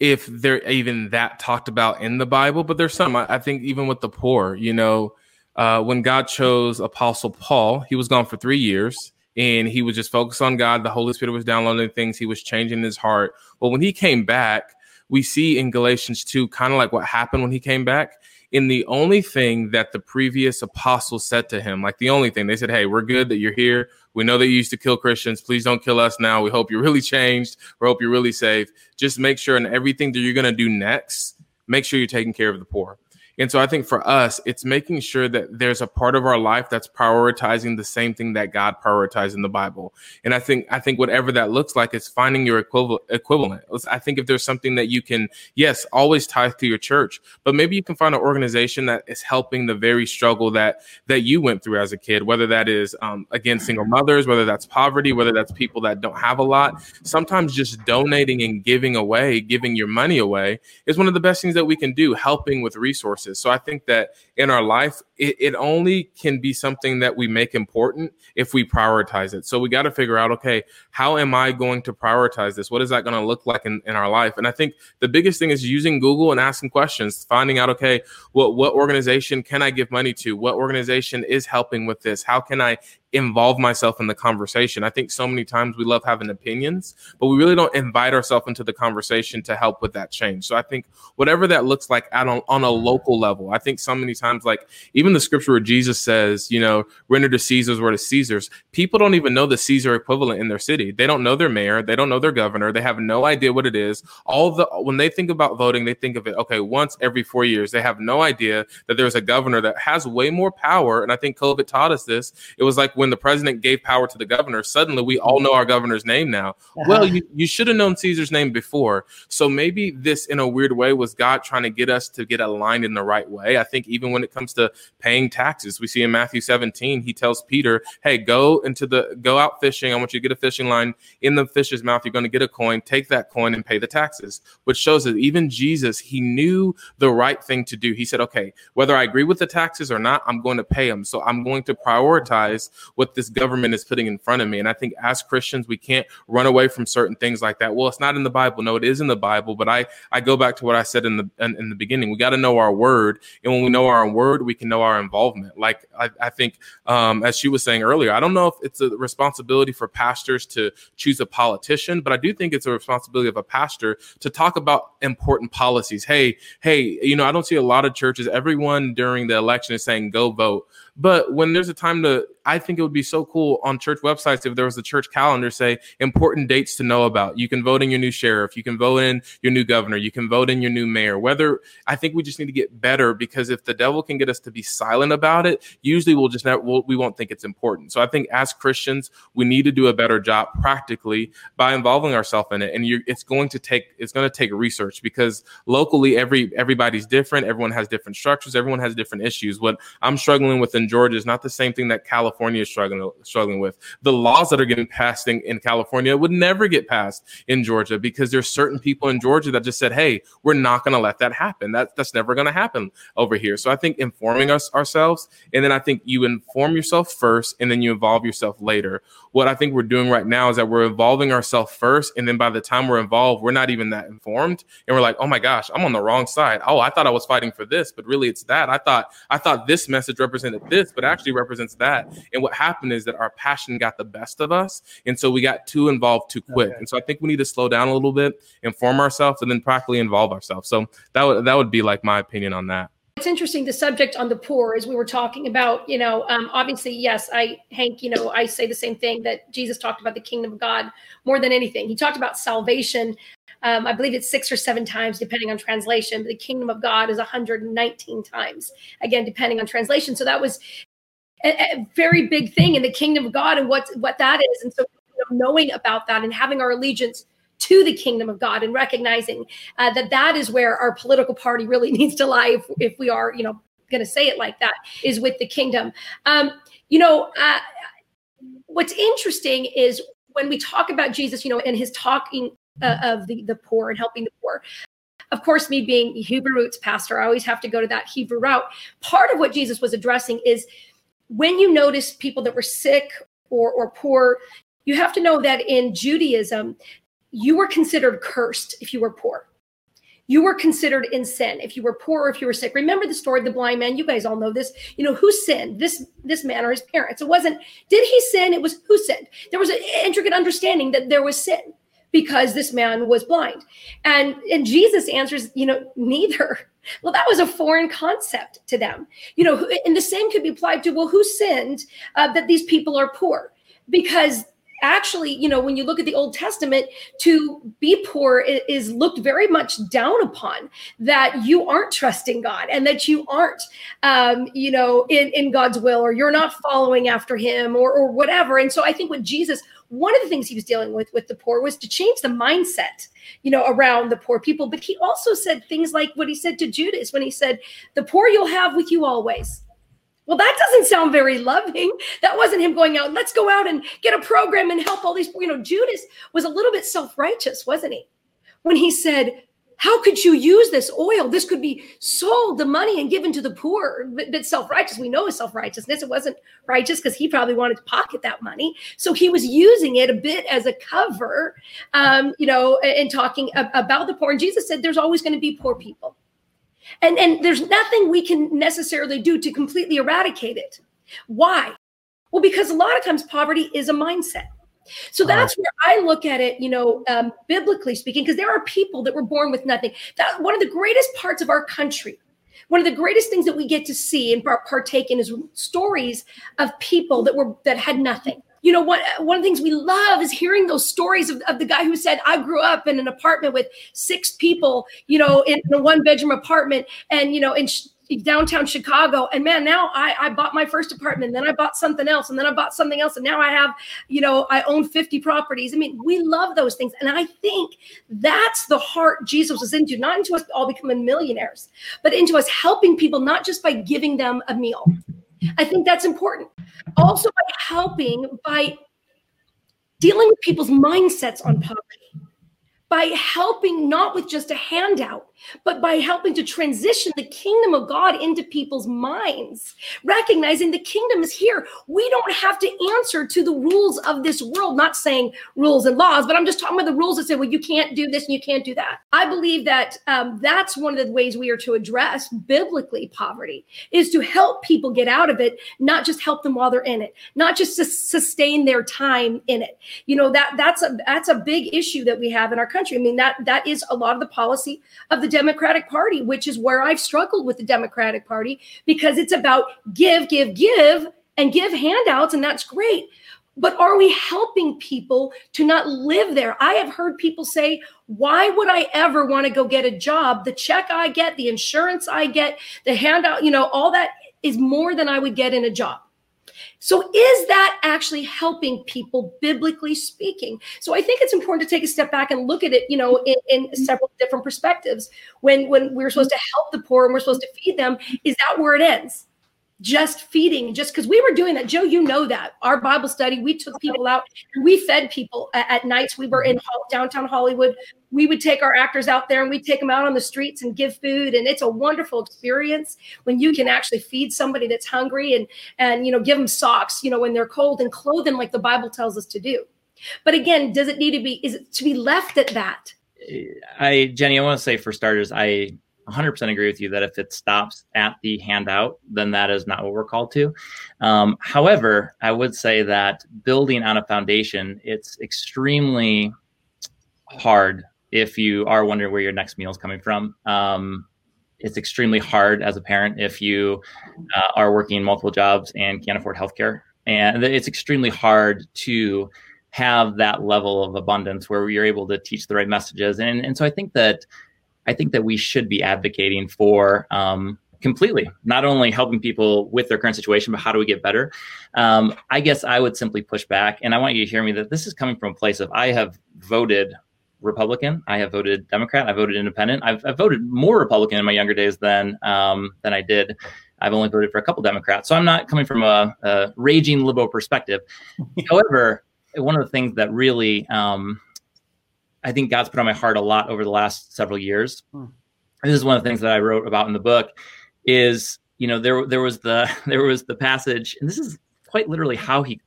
if they're even that talked about in the Bible, but there's some. I, think even with the poor, you know, uh, when God chose Apostle Paul, he was gone for three years and he was just focused on God. The Holy Spirit was downloading things. He was changing his heart. Well, when he came back, we see in Galatians 2 kind of like what happened when he came back in the only thing that the previous apostles said to him, like the only thing they said, Hey, we're good that you're here. We know that you used to kill Christians. Please don't kill us now. We hope you're really changed. We hope you're really safe. Just make sure in everything that you're going to do next, make sure you're taking care of the poor. And so I think for us, it's making sure that there's a part of our life that's prioritizing the same thing that God prioritized in the Bible. And I think I think whatever that looks like is finding your equivalent. I think if there's something that you can, yes, always tie to your church, but maybe you can find an organization that is helping the very struggle that that you went through as a kid, whether that is um, again single mothers, whether that's poverty, whether that's people that don't have a lot. Sometimes just donating and giving away, giving your money away is one of the best things that we can do, helping with resources So I think that in our life, it, it only can be something that we make important if we prioritize it. So we got to figure out, okay, how am I going to prioritize this? What is that going to look like in, in our life? And I think the biggest thing is using Google and asking questions, finding out, okay, what, what organization can I give money to? What organization is helping with this? How can I involve myself in the conversation. I think so many times we love having opinions, but we really don't invite ourselves into the conversation to help with that change. So I think whatever that looks like at on, on a local level, I think so many times, like even the scripture where Jesus says, you know, render to Caesar's what is Caesar's, people don't even know the Caesar equivalent in their city. They don't know their mayor, they don't know their governor, they have no idea what it is. All the when they think about voting, they think of it, okay, once every four years. They have no idea that there's a governor that has way more power. And I think COVID taught us this. It was like when the president gave power to the governor, suddenly we all know our governor's name now. Uh-huh. Well, you, you should have known Caesar's name before. So maybe this, in a weird way, was God trying to get us to get aligned in the right way. I think even when it comes to paying taxes, we see in Matthew 17, he tells Peter, Hey, go into the go out fishing. I want you to get a fishing line in the fish's mouth. You're going to get a coin, take that coin and pay the taxes, which shows that even Jesus, he knew the right thing to do. He said, Okay, whether I agree with the taxes or not, I'm going to pay them. So I'm going to prioritize what this government is putting in front of me. And I think as Christians, we can't run away from certain things like that. Well, it's not in the Bible. No, it is in the Bible. But I, I go back to what I said in the in, in the beginning. We got to know our word. And when we know our word, we can know our involvement. Like I, I think, um, as she was saying earlier, I don't know if it's a responsibility for pastors to choose a politician, but I do think it's a responsibility of a pastor to talk about important policies. Hey, hey, you know, I don't see a lot of churches. Everyone during the election is saying go vote. But when there's a time to, I think it would be so cool on church websites if there was a church calendar say important dates to know about. You can vote in your new sheriff, you can vote in your new governor, you can vote in your new mayor. Whether I think we just need to get better because if the devil can get us to be silent about it, usually we'll just not, we'll, we won't think it's important. So I think as Christians, we need to do a better job practically by involving ourselves in it. And it's going to take it's going to take research because locally every everybody's different. Everyone has different structures. Everyone has different issues. What I'm struggling with in Georgia is not the same thing that California is struggling struggling with. The laws that are getting passed in, in California would never get passed in Georgia because there's certain people in Georgia that just said, "Hey, we're not going to let that happen. That that's never going to happen over here." So I think informing us ourselves, and then I think you inform yourself first, and then you involve yourself later. What I think we're doing right now is that we're involving ourselves first, and then by the time we're involved, we're not even that informed, and we're like, "Oh my gosh, I'm on the wrong side. Oh, I thought I was fighting for this, but really it's that. I thought I thought this message represented this." This, but actually represents that. And what happened is that our passion got the best of us. And so we got too involved too quick. Okay. And so I think we need to slow down a little bit, inform ourselves, and then practically involve ourselves. So that would that would be like my opinion on that it's interesting the subject on the poor as we were talking about you know um, obviously yes i hank you know i say the same thing that jesus talked about the kingdom of god more than anything he talked about salvation um, I believe it's six or seven times, depending on translation. The kingdom of God is 119 times, again, depending on translation. So that was a, a very big thing in the kingdom of God and what what that is. And so you know, knowing about that and having our allegiance to the kingdom of God and recognizing uh, that that is where our political party really needs to lie if, if we are, you know, going to say it like that is with the kingdom. Um, you know, uh, what's interesting is when we talk about Jesus, you know, and his talking uh, of the, the poor and helping the poor. Of course, me being Hebrew roots pastor, I always have to go to that Hebrew route. Part of what Jesus was addressing is when you notice people that were sick or, or poor, you have to know that in Judaism, you were considered cursed if you were poor. You were considered in sin if you were poor or if you were sick. Remember the story of the blind man? You guys all know this. You know, who sinned? This this man or his parents. It wasn't, did he sin? It was who sinned. There was an intricate understanding that there was sin because this man was blind. And and Jesus answers, you know, neither. Well, that was a foreign concept to them. You know, and the same could be applied to well, who sinned uh, that these people are poor? Because actually, you know, when you look at the Old Testament, to be poor is looked very much down upon. That you aren't trusting God and that you aren't, um, you know, in in God's will, or you're not following after Him, or or whatever. And so I think what Jesus one of the things he was dealing with with the poor was to change the mindset you know around the poor people but he also said things like what he said to judas when he said the poor you'll have with you always well that doesn't sound very loving that wasn't him going out let's go out and get a program and help all these you know judas was a little bit self-righteous wasn't he when he said how could you use this oil? This could be sold the money and given to the poor. But self-righteous, we know is self-righteousness. It wasn't righteous because he probably wanted to pocket that money. So he was using it a bit as a cover, um, you know, and talking about the poor. And Jesus said, there's always going to be poor people. And, and there's nothing we can necessarily do to completely eradicate it. Why? Well, because a lot of times poverty is a mindset. So uh-huh. that's where I look at it, you know, um, biblically speaking, because there are people that were born with nothing. That one of the greatest parts of our country, one of the greatest things that we get to see and partake in is stories of people that were that had nothing. You know, one one of the things we love is hearing those stories of, of the guy who said, "I grew up in an apartment with six people, you know, in a one bedroom apartment, and you know, in Sh- downtown Chicago. And man, now I, I bought my first apartment, then I bought something else, and then I bought something else, and now I have, you know, I own 50 properties. I mean, we love those things. And I think that's the heart Jesus was into, not into us all becoming millionaires, but into us helping people, not just by giving them a meal. I think that's important. Also by helping by dealing with people's mindsets on poverty by helping not with just a handout, but by helping to transition the kingdom of God into people's minds, recognizing the kingdom is here. We don't have to answer to the rules of this world, not saying rules and laws, but I'm just talking about the rules that say, well, you can't do this and you can't do that. I believe that um, that's one of the ways we are to address biblically poverty is to help people get out of it, not just help them while they're in it, not just to sustain their time in it. You know, that that's a that's a big issue that we have in our country. I mean, that that is a lot of the policy of the Democratic Party, which is where I've struggled with the Democratic Party because it's about give, give, give, and give handouts, and that's great. But are we helping people to not live there? I have heard people say, why would I ever want to go get a job? The check I get, the insurance I get, the handout, you know, all that is more than I would get in a job. So, is that actually helping people, biblically speaking? So, I think it's important to take a step back and look at it, you know, in, in several different perspectives. When when we're supposed to help the poor and we're supposed to feed them, is that where it ends? Just feeding just because we were doing that. Joe you know that. Our bible study we took people out we fed people at, at nights. We were in mm-hmm. downtown hollywood. We would take our actors out there and we'd take them out on the streets and give food and it's a wonderful experience when you can actually feed somebody that's hungry and and you know give them socks you know when they're cold and clothe them like the bible tells us to do. But again does it need to be is it to be left at that? I jenny i want to say for starters i 100% agree with you that if it stops at the handout, then that is not what we're called to. Um, however, I would say that building on a foundation, it's extremely hard if you are wondering where your next meal is coming from. Um, it's extremely hard as a parent if you uh, are working multiple jobs and can't afford healthcare. And it's extremely hard to have that level of abundance where you're able to teach the right messages. And, and so I think that I think that we should be advocating for um, completely, not only helping people with their current situation, but how do we get better? Um, I guess I would simply push back, and I want you to hear me that this is coming from a place of I have voted Republican, I have voted Democrat, I voted Independent, I've, I've voted more Republican in my younger days than um, than I did. I've only voted for a couple Democrats, so I'm not coming from a, a raging liberal perspective. However, one of the things that really um, I think God's put on my heart a lot over the last several years. Hmm. This is one of the things that I wrote about in the book. Is you know there there was the there was the passage, and this is quite literally how he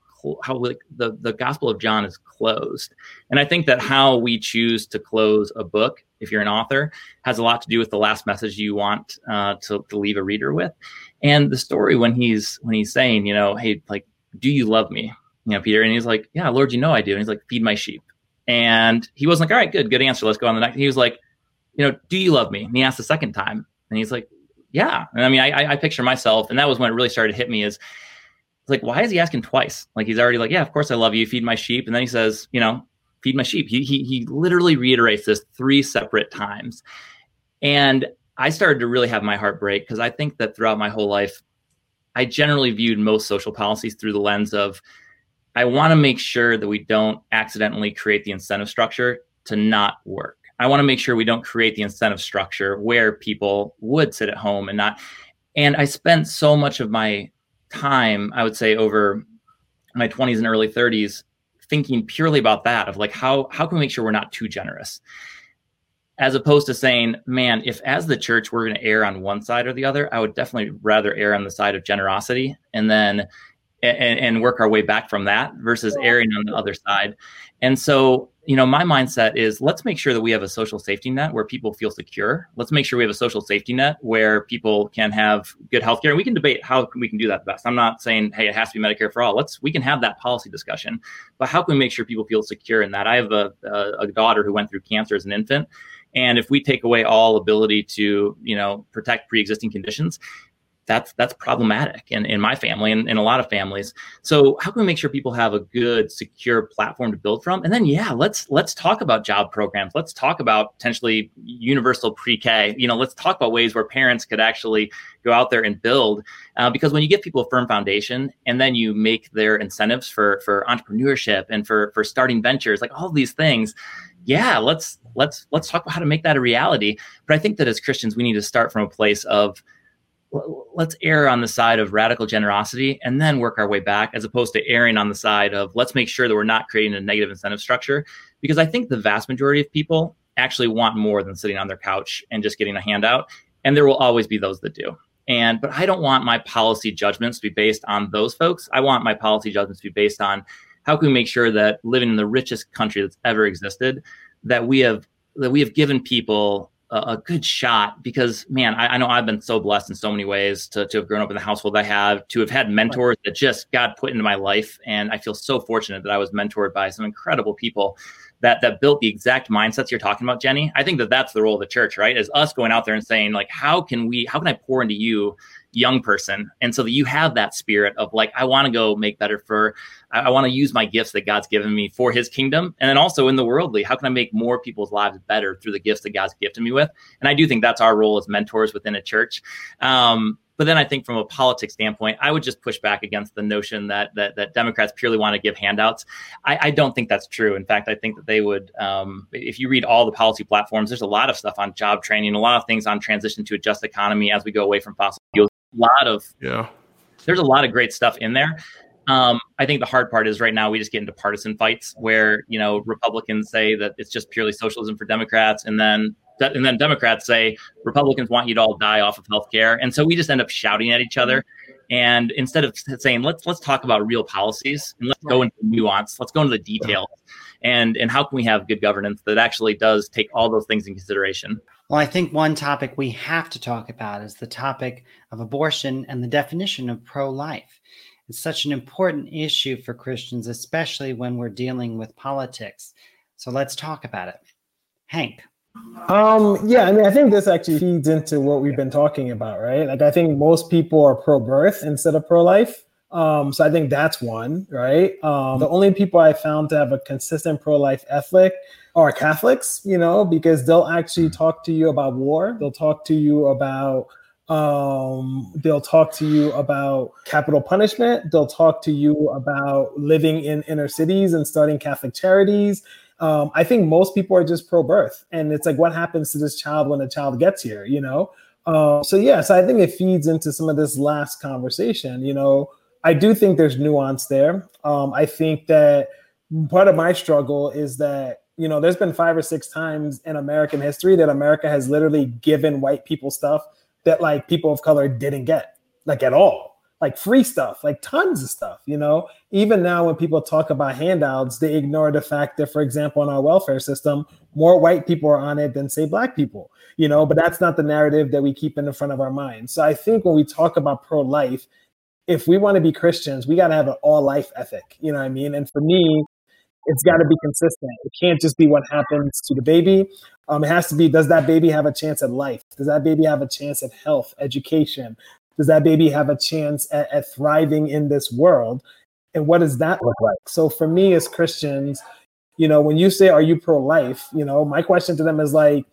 how like the the Gospel of John is closed, and I think that how we choose to close a book, if you're an author, has a lot to do with the last message you want uh, to to leave a reader with, and the story when he's when he's saying, you know, hey, like, do you love me? You know, Peter, and he's like, yeah, Lord, you know I do, and he's like, feed my sheep and he wasn't like, all right, good, good answer. Let's go on the next. He was like, you know, do you love me? And he asked the second time. And he's like, yeah. And I mean, I, I picture myself, and that was when it really started to hit me is like, why is he asking twice? Like he's already like, yeah, of course I love you. Feed my sheep. And then he says, you know, feed my sheep. He, he, he literally reiterates this three separate times. And I started to really have my heart break because I think that throughout my whole life, I generally viewed most social policies through the lens of I want to make sure that we don't accidentally create the incentive structure to not work. I want to make sure we don't create the incentive structure where people would sit at home and not. And I spent so much of my time, I would say, over my 20s and early 30s, thinking purely about that of like how how can we make sure we're not too generous as opposed to saying man if as the church we're going to err on one side or the other i would definitely rather err on the side of generosity and then and, and work our way back from that versus erring on the other side. And so, you know, my mindset is let's make sure that we have a social safety net where people feel secure. Let's make sure we have a social safety net where people can have good health care. And we can debate how we can do that best. I'm not saying, hey, it has to be Medicare for all. Let's we can have that policy discussion. But how can we make sure people feel secure in that? I have a, a, a daughter who went through cancer as an infant. And if we take away all ability to, you know, protect pre-existing conditions, that's that's problematic in, in my family and in a lot of families. So how can we make sure people have a good secure platform to build from? And then yeah let's let's talk about job programs. Let's talk about potentially universal pre-k. You know let's talk about ways where parents could actually go out there and build uh, because when you give people a firm foundation and then you make their incentives for for entrepreneurship and for for starting ventures like all these things yeah let's let's let's talk about how to make that a reality. But i think that as christians we need to start from a place of let's err on the side of radical generosity and then work our way back as opposed to erring on the side of let's make sure that we're not creating a negative incentive structure because i think the vast majority of people actually want more than sitting on their couch and just getting a handout. And there will always be those that do. And but I don't want my policy judgments to be based on those folks. I want my policy judgments to be based on how can we make sure that living in the richest country that's ever existed, that we have that we have given people a, good shot because man, I, I, know I've been so blessed in so many ways to, to have grown up in the household I have, to have had mentors that just God put into my life. And I feel so fortunate that I was mentored by some incredible people that that built the exact mindsets you're talking about, Jenny. I think that that's the role of the church, right? Is us going out there and saying like, how can we, how can I pour into you, young person, and so that you have that spirit of like, I want to go make better for, I, I want to use my gifts that God's given me for His kingdom, and then also in the worldly, how can I make more people's lives better through the gifts that God's gifted me with? And I do think that's our role as mentors within a church. Um, but then I think from a politics standpoint, I would just push back against the notion that that, that Democrats purely want to give handouts. I, I, don't think that's true. In fact, I think that they would. Um, if you read all the policy platforms, there's a lot of stuff on job training, a lot of things on transition to a just economy as we go away from fossil fuels. A lot of yeah. There's a lot of great stuff in there. Um, I think the hard part is right now we just get into partisan fights where you know Republicans say that it's just purely socialism for Democrats, and then and then Democrats say Republicans want you to all die off of health care. And so we just end up shouting at each other. And instead of saying let's let's talk about real policies and let's go into nuance, let's go into the details, and and how can we have good governance that actually does take all those things in consideration. Well, I think one topic we have to talk about is the topic of abortion and the definition of pro-life. It's such an important issue for Christians, especially when we're dealing with politics. So let's talk about it. Hank, um, yeah, I mean, I think this actually feeds into what we've been talking about, right? Like, I think most people are pro birth instead of pro life. Um, so I think that's one, right? Um, the only people I found to have a consistent pro life ethic are Catholics, you know, because they'll actually talk to you about war. They'll talk to you about um they'll talk to you about capital punishment they'll talk to you about living in inner cities and starting catholic charities um, I think most people are just pro birth. And it's like, what happens to this child when a child gets here, you know? Uh, so, yes, yeah, so I think it feeds into some of this last conversation. You know, I do think there's nuance there. Um, I think that part of my struggle is that, you know, there's been five or six times in American history that America has literally given white people stuff that like people of color didn't get, like at all like free stuff, like tons of stuff, you know. Even now, when people talk about handouts, they ignore the fact that, for example, in our welfare system, more white people are on it than, say, black people, you know, but that's not the narrative that we keep in the front of our minds. So I think when we talk about pro life, if we want to be Christians, we got to have an all life ethic, you know what I mean? And for me, it's got to be consistent. It can't just be what happens to the baby. Um, it has to be does that baby have a chance at life? Does that baby have a chance at health, education, does that baby have a chance at, at thriving in this world? And what does that look like? So for me as Christians, you know, when you say, are you pro life? You know, my question to them is like,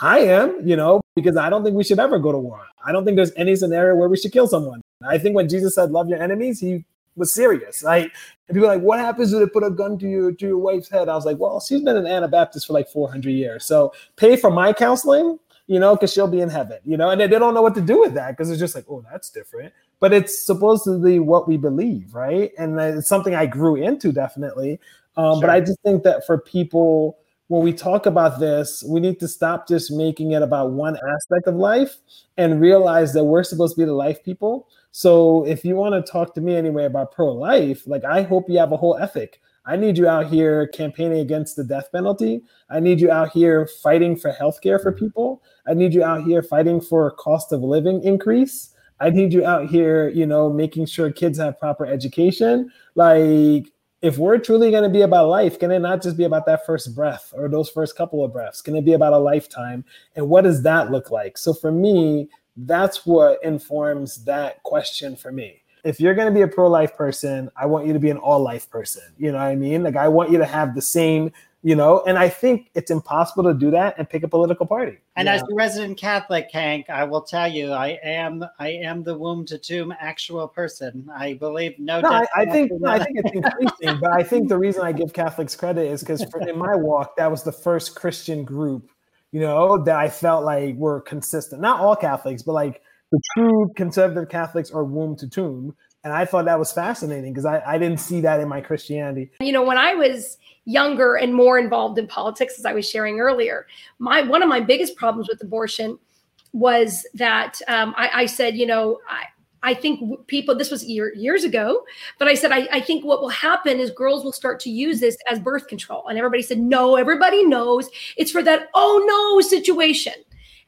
I am, you know, because I don't think we should ever go to war. I don't think there's any scenario where we should kill someone. I think when Jesus said, love your enemies, he was serious. Like, and people like, what happens if they put a gun to your to your wife's head? I was like, well, she's been an Anabaptist for like 400 years. So pay for my counseling you know, because she'll be in heaven, you know, and they, they don't know what to do with that because it's just like, oh, that's different. But it's supposedly what we believe, right? And it's something I grew into definitely. Um, sure. But I just think that for people, when we talk about this, we need to stop just making it about one aspect of life and realize that we're supposed to be the life people. So if you want to talk to me anyway about pro life, like I hope you have a whole ethic. I need you out here campaigning against the death penalty. I need you out here fighting for healthcare for people. I need you out here fighting for cost of living increase. I need you out here, you know, making sure kids have proper education. Like, if we're truly going to be about life, can it not just be about that first breath or those first couple of breaths? Can it be about a lifetime? And what does that look like? So, for me, that's what informs that question for me if you're going to be a pro life person, I want you to be an all life person. You know what I mean? Like, I want you to have the same, you know, and I think it's impossible to do that and pick a political party. And as a resident Catholic, Hank, I will tell you, I am, I am the womb to tomb actual person. I believe no. no I, I think, no, I think it's increasing, but I think the reason I give Catholics credit is because in my walk, that was the first Christian group, you know, that I felt like were consistent. Not all Catholics, but like the true conservative Catholics are womb to tomb. And I thought that was fascinating because I, I didn't see that in my Christianity. You know, when I was younger and more involved in politics, as I was sharing earlier, my one of my biggest problems with abortion was that um, I, I, said, you know, I, I think people, this was year, years ago, but I said, I, I, think what will happen is girls will start to use this as birth control. And everybody said, no, everybody knows it's for that, oh no situation.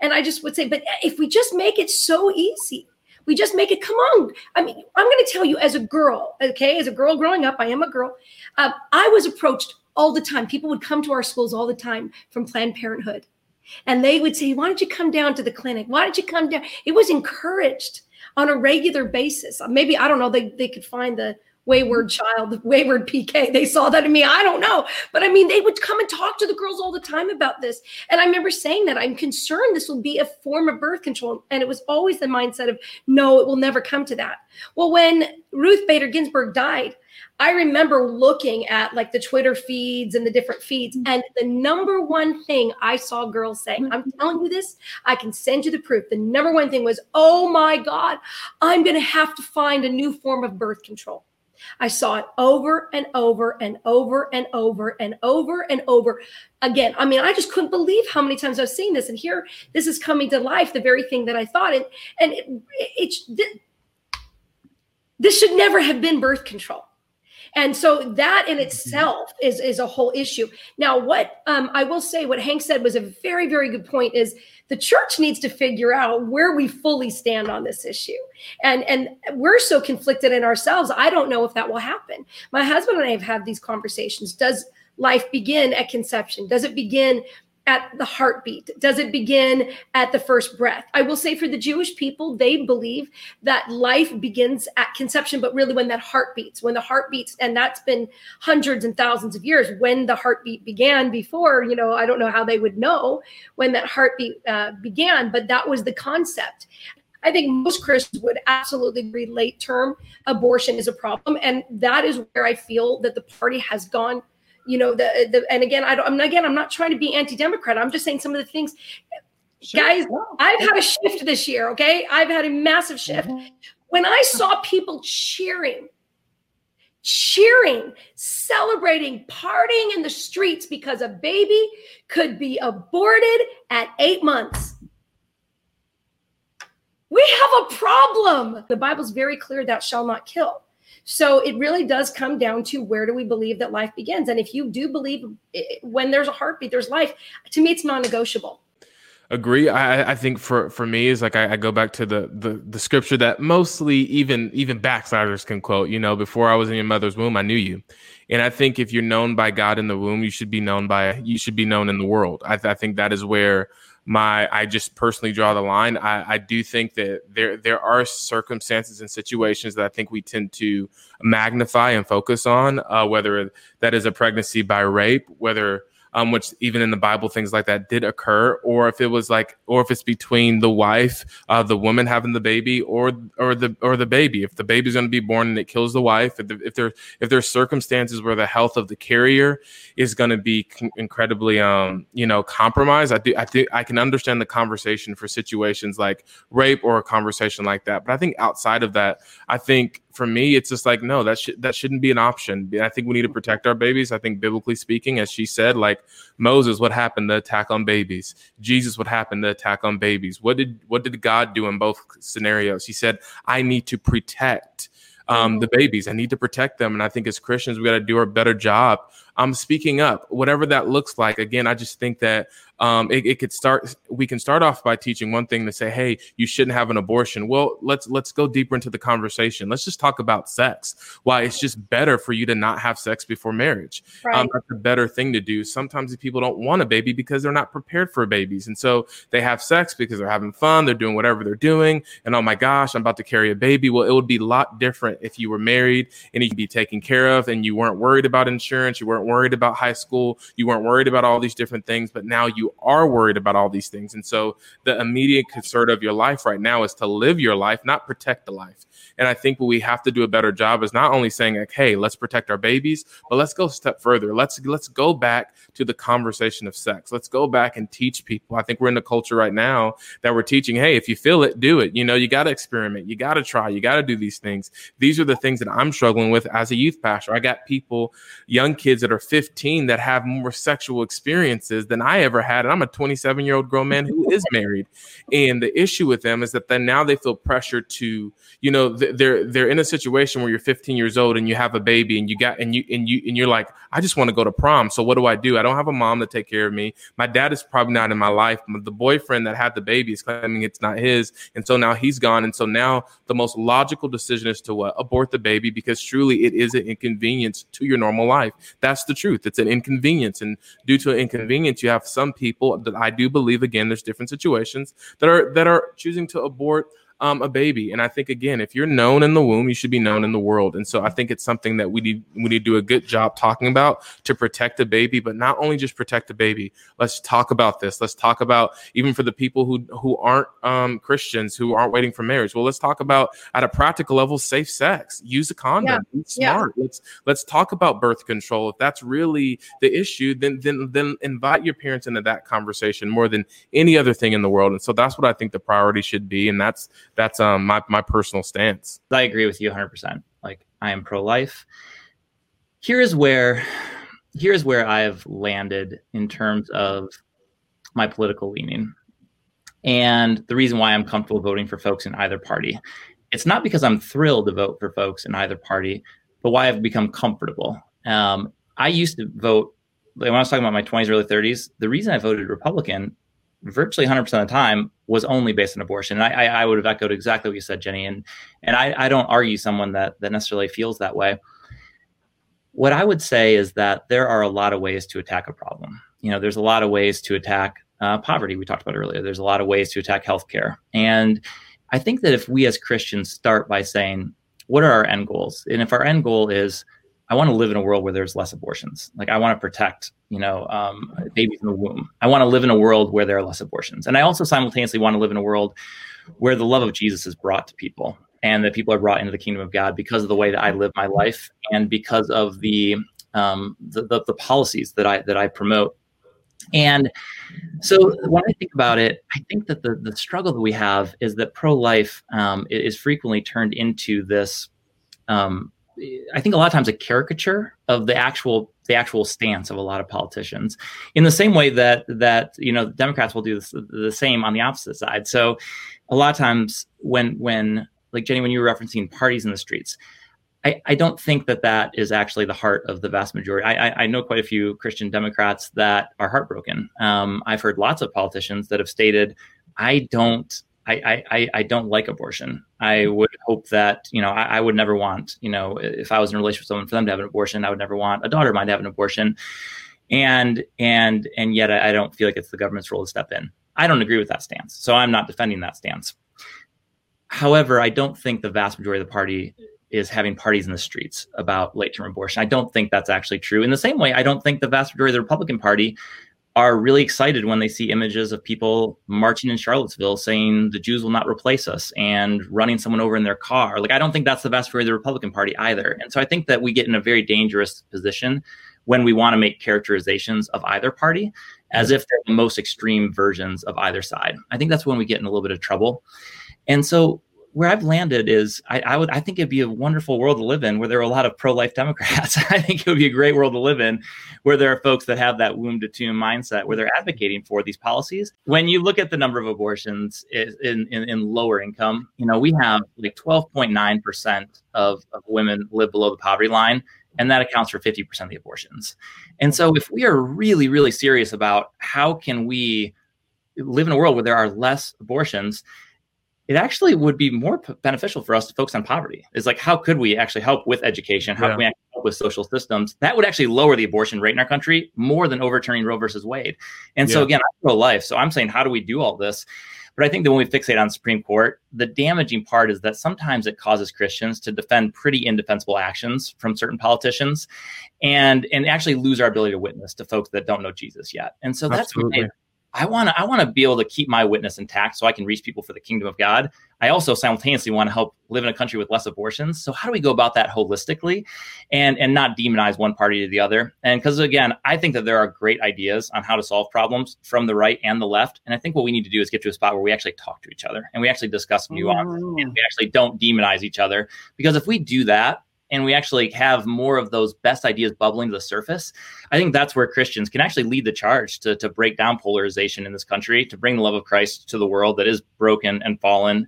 And I just would say, but if we just make it so easy, we just make it, come on. I mean, I'm going to tell you as a girl, okay, as a girl growing up, I am a girl. Uh, I was approached all the time. People would come to our schools all the time from Planned Parenthood. And they would say, Why don't you come down to the clinic? Why don't you come down? It was encouraged on a regular basis. Maybe, I don't know, they, they could find the wayward child, wayward PK. They saw that in me. I don't know. But I mean, they would come and talk to the girls all the time about this. And I remember saying that I'm concerned this will be a form of birth control. And it was always the mindset of, no, it will never come to that. Well, when Ruth Bader Ginsburg died, I remember looking at like the Twitter feeds and the different feeds, mm. and the number one thing I saw girls saying, mm. I'm telling you this, I can send you the proof. The number one thing was, Oh my God, I'm going to have to find a new form of birth control. I saw it over and over and over and over and over and over again. I mean, I just couldn't believe how many times I've seen this. And here, this is coming to life, the very thing that I thought. And, and it, it's, this should never have been birth control. And so that in mm-hmm. itself is, is a whole issue. Now, what um, I will say, what Hank said was a very, very good point is the church needs to figure out where we fully stand on this issue. And, and we're so conflicted in ourselves. I don't know if that will happen. My husband and I have had these conversations. Does life begin at conception? Does it begin at the heartbeat? Does it begin at the first breath? I will say for the Jewish people, they believe that life begins at conception, but really when that heart beats, when the heart beats, and that's been hundreds and thousands of years, when the heartbeat began before, you know, I don't know how they would know when that heartbeat uh, began, but that was the concept. I think most Christians would absolutely agree late term abortion is a problem. And that is where I feel that the party has gone you know the the and again I don't I'm again I'm not trying to be anti-democrat. I'm just saying some of the things. Sure. guys I've had a shift this year okay? I've had a massive shift. Mm-hmm. when I saw people cheering cheering celebrating partying in the streets because a baby could be aborted at 8 months. We have a problem. The bible's very clear that shall not kill so it really does come down to where do we believe that life begins? And if you do believe eh, eh, when there's a heartbeat, there's life, to me, it's non negotiable. Agree. I, I think for, for me is like I, I, go back to the, the the scripture that mostly even even backsliders can quote. You know, before I was in your mother's womb, I knew you, and I think if you're known by God in the womb, you should be known by you should be known in the world. I, I think that is where my I just personally draw the line. I, I do think that there there are circumstances and situations that I think we tend to magnify and focus on, uh, whether that is a pregnancy by rape, whether um, which even in the Bible, things like that did occur, or if it was like, or if it's between the wife, uh, the woman having the baby, or or the or the baby. If the baby's going to be born and it kills the wife, if, the, if there if there's circumstances where the health of the carrier is going to be con- incredibly, um, you know, compromised, I do I think I can understand the conversation for situations like rape or a conversation like that. But I think outside of that, I think for me, it's just like no, that should that shouldn't be an option. I think we need to protect our babies. I think biblically speaking, as she said, like Moses, what happened? The attack on babies. Jesus, what happened? The attack on babies. What did what did God do in both scenarios? He said, "I need to protect." Um, the babies. I need to protect them. And I think as Christians, we got to do a better job I'm speaking up, whatever that looks like. Again, I just think that um, it, it, could start. We can start off by teaching one thing to say, "Hey, you shouldn't have an abortion." Well, let's let's go deeper into the conversation. Let's just talk about sex. Why it's just better for you to not have sex before marriage. Um, right. Um, that's a better thing to do. Sometimes people don't want a baby because they're not prepared for babies, and so they have sex because they're having fun. They're doing whatever they're doing, and oh my gosh, I'm about to carry a baby. Well, it would be a lot different if you were married and you could be taken care of, and you weren't worried about insurance. You weren't worried about high school. You weren't worried about all these different things, but now you are worried about all these things. And so the immediate concern of your life right now is to live your life, not protect the life. And I think what we have to do a better job is not only saying like, "Hey, let's protect our babies," but let's go a step further. Let's let's go back to the conversation of sex. Let's go back and teach people. I think we're in a culture right now that we're teaching, "Hey, if you feel it, do it." You know, you got to experiment, you got to try, you got to do these things. these are the things that I'm struggling with as a youth pastor. I got people, young kids that are 15 that have more sexual experiences than I ever had. And I'm a 27 year old grown man who is married. And the issue with them is that then now they feel pressure to, you know, they're they're in a situation where you're 15 years old and you have a baby and you got and you and you and you're like, I just want to go to prom. So what do I do? I don't have a mom to take care of me. My dad is probably not in my life. The boyfriend that had the baby is claiming it's not his, and so now he's gone. And so now the most logical decision is to what abort the baby because truly it is an inconvenience to your normal life. That's the truth. It's an inconvenience, and due to an inconvenience, you have some people that I do believe again. There's different situations that are that are choosing to abort um, a baby. And I think again, if you're known in the womb, you should be known in the world. And so I think it's something that we need we need to do a good job talking about to protect the baby, but not only just protect the baby. Let's talk about this. Let's talk about even for the people who who aren't um, Christians who aren't waiting for marriage. Well, let's talk about at a practical level, safe sex. Use a condom. Yeah. Be smart. Yeah. Let's let's talk about birth control. If that's really the issue, then then then invite your parents into that conversation more than any other thing in the world. And so that's what I think the priority should be. And that's that's um my my personal stance. I agree with you 100%. Like I am pro life. Here's where here's where I've landed in terms of my political leaning. And the reason why I'm comfortable voting for folks in either party. It's not because I'm thrilled to vote for folks in either party, but why I've become comfortable. Um, I used to vote when I was talking about my 20s, early 30s. The reason I voted Republican virtually 100% of the time was only based on abortion. And I, I, would have echoed exactly what you said, Jenny. And, and I, I don't argue someone that, that necessarily feels that way. What I would say is that there are a lot of ways to attack a problem. You know, there's a lot of ways to attack uh, poverty, we talked about earlier. There's a lot of ways to attack healthcare. And I think that if we as Christians start by saying, what are our end goals? And if our end goal is, I want to live in a world where there's less abortions. Like I want to protect, you know, um, babies in the womb. I want to live in a world where there are less abortions, and I also simultaneously want to live in a world where the love of Jesus is brought to people, and that people are brought into the kingdom of God because of the way that I live my life, and because of the um, the, the, the policies that I that I promote. And so when I think about it, I think that the the struggle that we have is that pro life um, is frequently turned into this. Um, I think a lot of times a caricature of the actual the actual stance of a lot of politicians in the same way that that you know Democrats will do this, the same on the opposite side. So a lot of times when when like Jenny when you were referencing parties in the streets, I, I don't think that that is actually the heart of the vast majority. I, I, I know quite a few Christian Democrats that are heartbroken. Um, I've heard lots of politicians that have stated, "I don't I, I, I don't like abortion. I would hope that, you know, I, I, would never want, you know, if I was in a relationship with someone for them to have an abortion, I would never want a daughter of mine to have an abortion. And, and, and yet I, I don't feel like it's the government's role to step in. I don't agree with that stance. So I'm not defending that stance. However, I don't think the vast majority of the party is having parties in the streets about late term abortion. I don't think that's actually true. In the same way, I don't think the vast majority of the Republican Party are really excited when they see images of people marching in Charlottesville saying the Jews will not replace us and running someone over in their car. Like, I don't think that's the best for the Republican Party either. And so I think that we get in a very dangerous position when we want to make characterizations of either party as if they're the most extreme versions of either side. I think that's when we get in a little bit of trouble. And so where I've landed is I, I, would I think it'd be a wonderful world to live in where there are a lot of pro-life Democrats. I think it would be a great world to live in where there are folks that have that womb to tomb mindset where they're advocating for these policies. When you look at the number of abortions in, in, in lower income, you know, we have like 12.9% of, of women live below the poverty line and that accounts for 50% of the abortions. And so if we are really, really serious about how can we live in a world where there are less abortions, it actually would be more p- beneficial for us to focus on poverty. Is like, how could we actually help with education? How yeah. can we help with social systems? That would actually lower the abortion rate in our country more than overturning Roe versus Wade. And yeah. so, again, I'm pro life. So I'm saying, how do we do all this? But I think that when we fixate on Supreme Court, the damaging part is that sometimes it causes Christians to defend pretty indefensible actions from certain politicians and and actually lose our ability to witness to folks that don't know Jesus yet. And so that's Absolutely I want to I want to be able to keep my witness intact so I can reach people for the kingdom of God. I also simultaneously want to help live in a country with less abortions. So how do we go about that holistically and and not demonize one party to the other? And because again, I think that there are great ideas on how to solve problems from the right and the left. And I think what we need to do is get to a spot where we actually talk to each other and we actually discuss nuance mm. and we actually don't demonize each other. Because if we do that, and we actually have more of those best ideas bubbling to the surface, I think that's where Christians can actually lead the charge to, to break down polarization in this country, to bring the love of Christ to the world that is broken and fallen,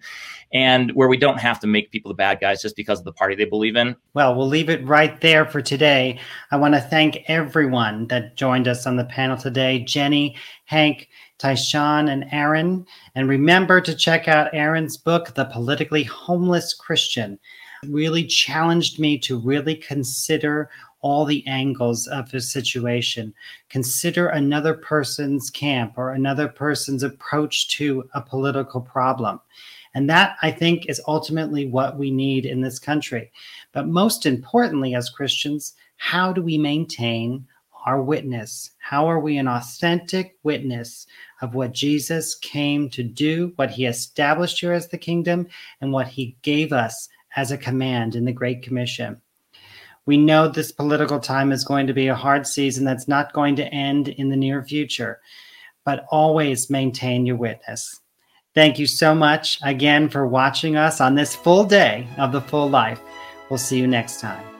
and where we don't have to make people the bad guys just because of the party they believe in. Well, we'll leave it right there for today. I want to thank everyone that joined us on the panel today Jenny, Hank, Tyshone, and Aaron. And remember to check out Aaron's book, The Politically Homeless Christian really challenged me to really consider all the angles of the situation. Consider another person's camp or another person's approach to a political problem. And that, I think, is ultimately what we need in this country. But most importantly, as Christians, how do we maintain our witness? How are we an authentic witness of what Jesus came to do, what he established here as the kingdom, and what he gave us as a command in the Great Commission. We know this political time is going to be a hard season that's not going to end in the near future, but always maintain your witness. Thank you so much again for watching us on this full day of the full life. We'll see you next time.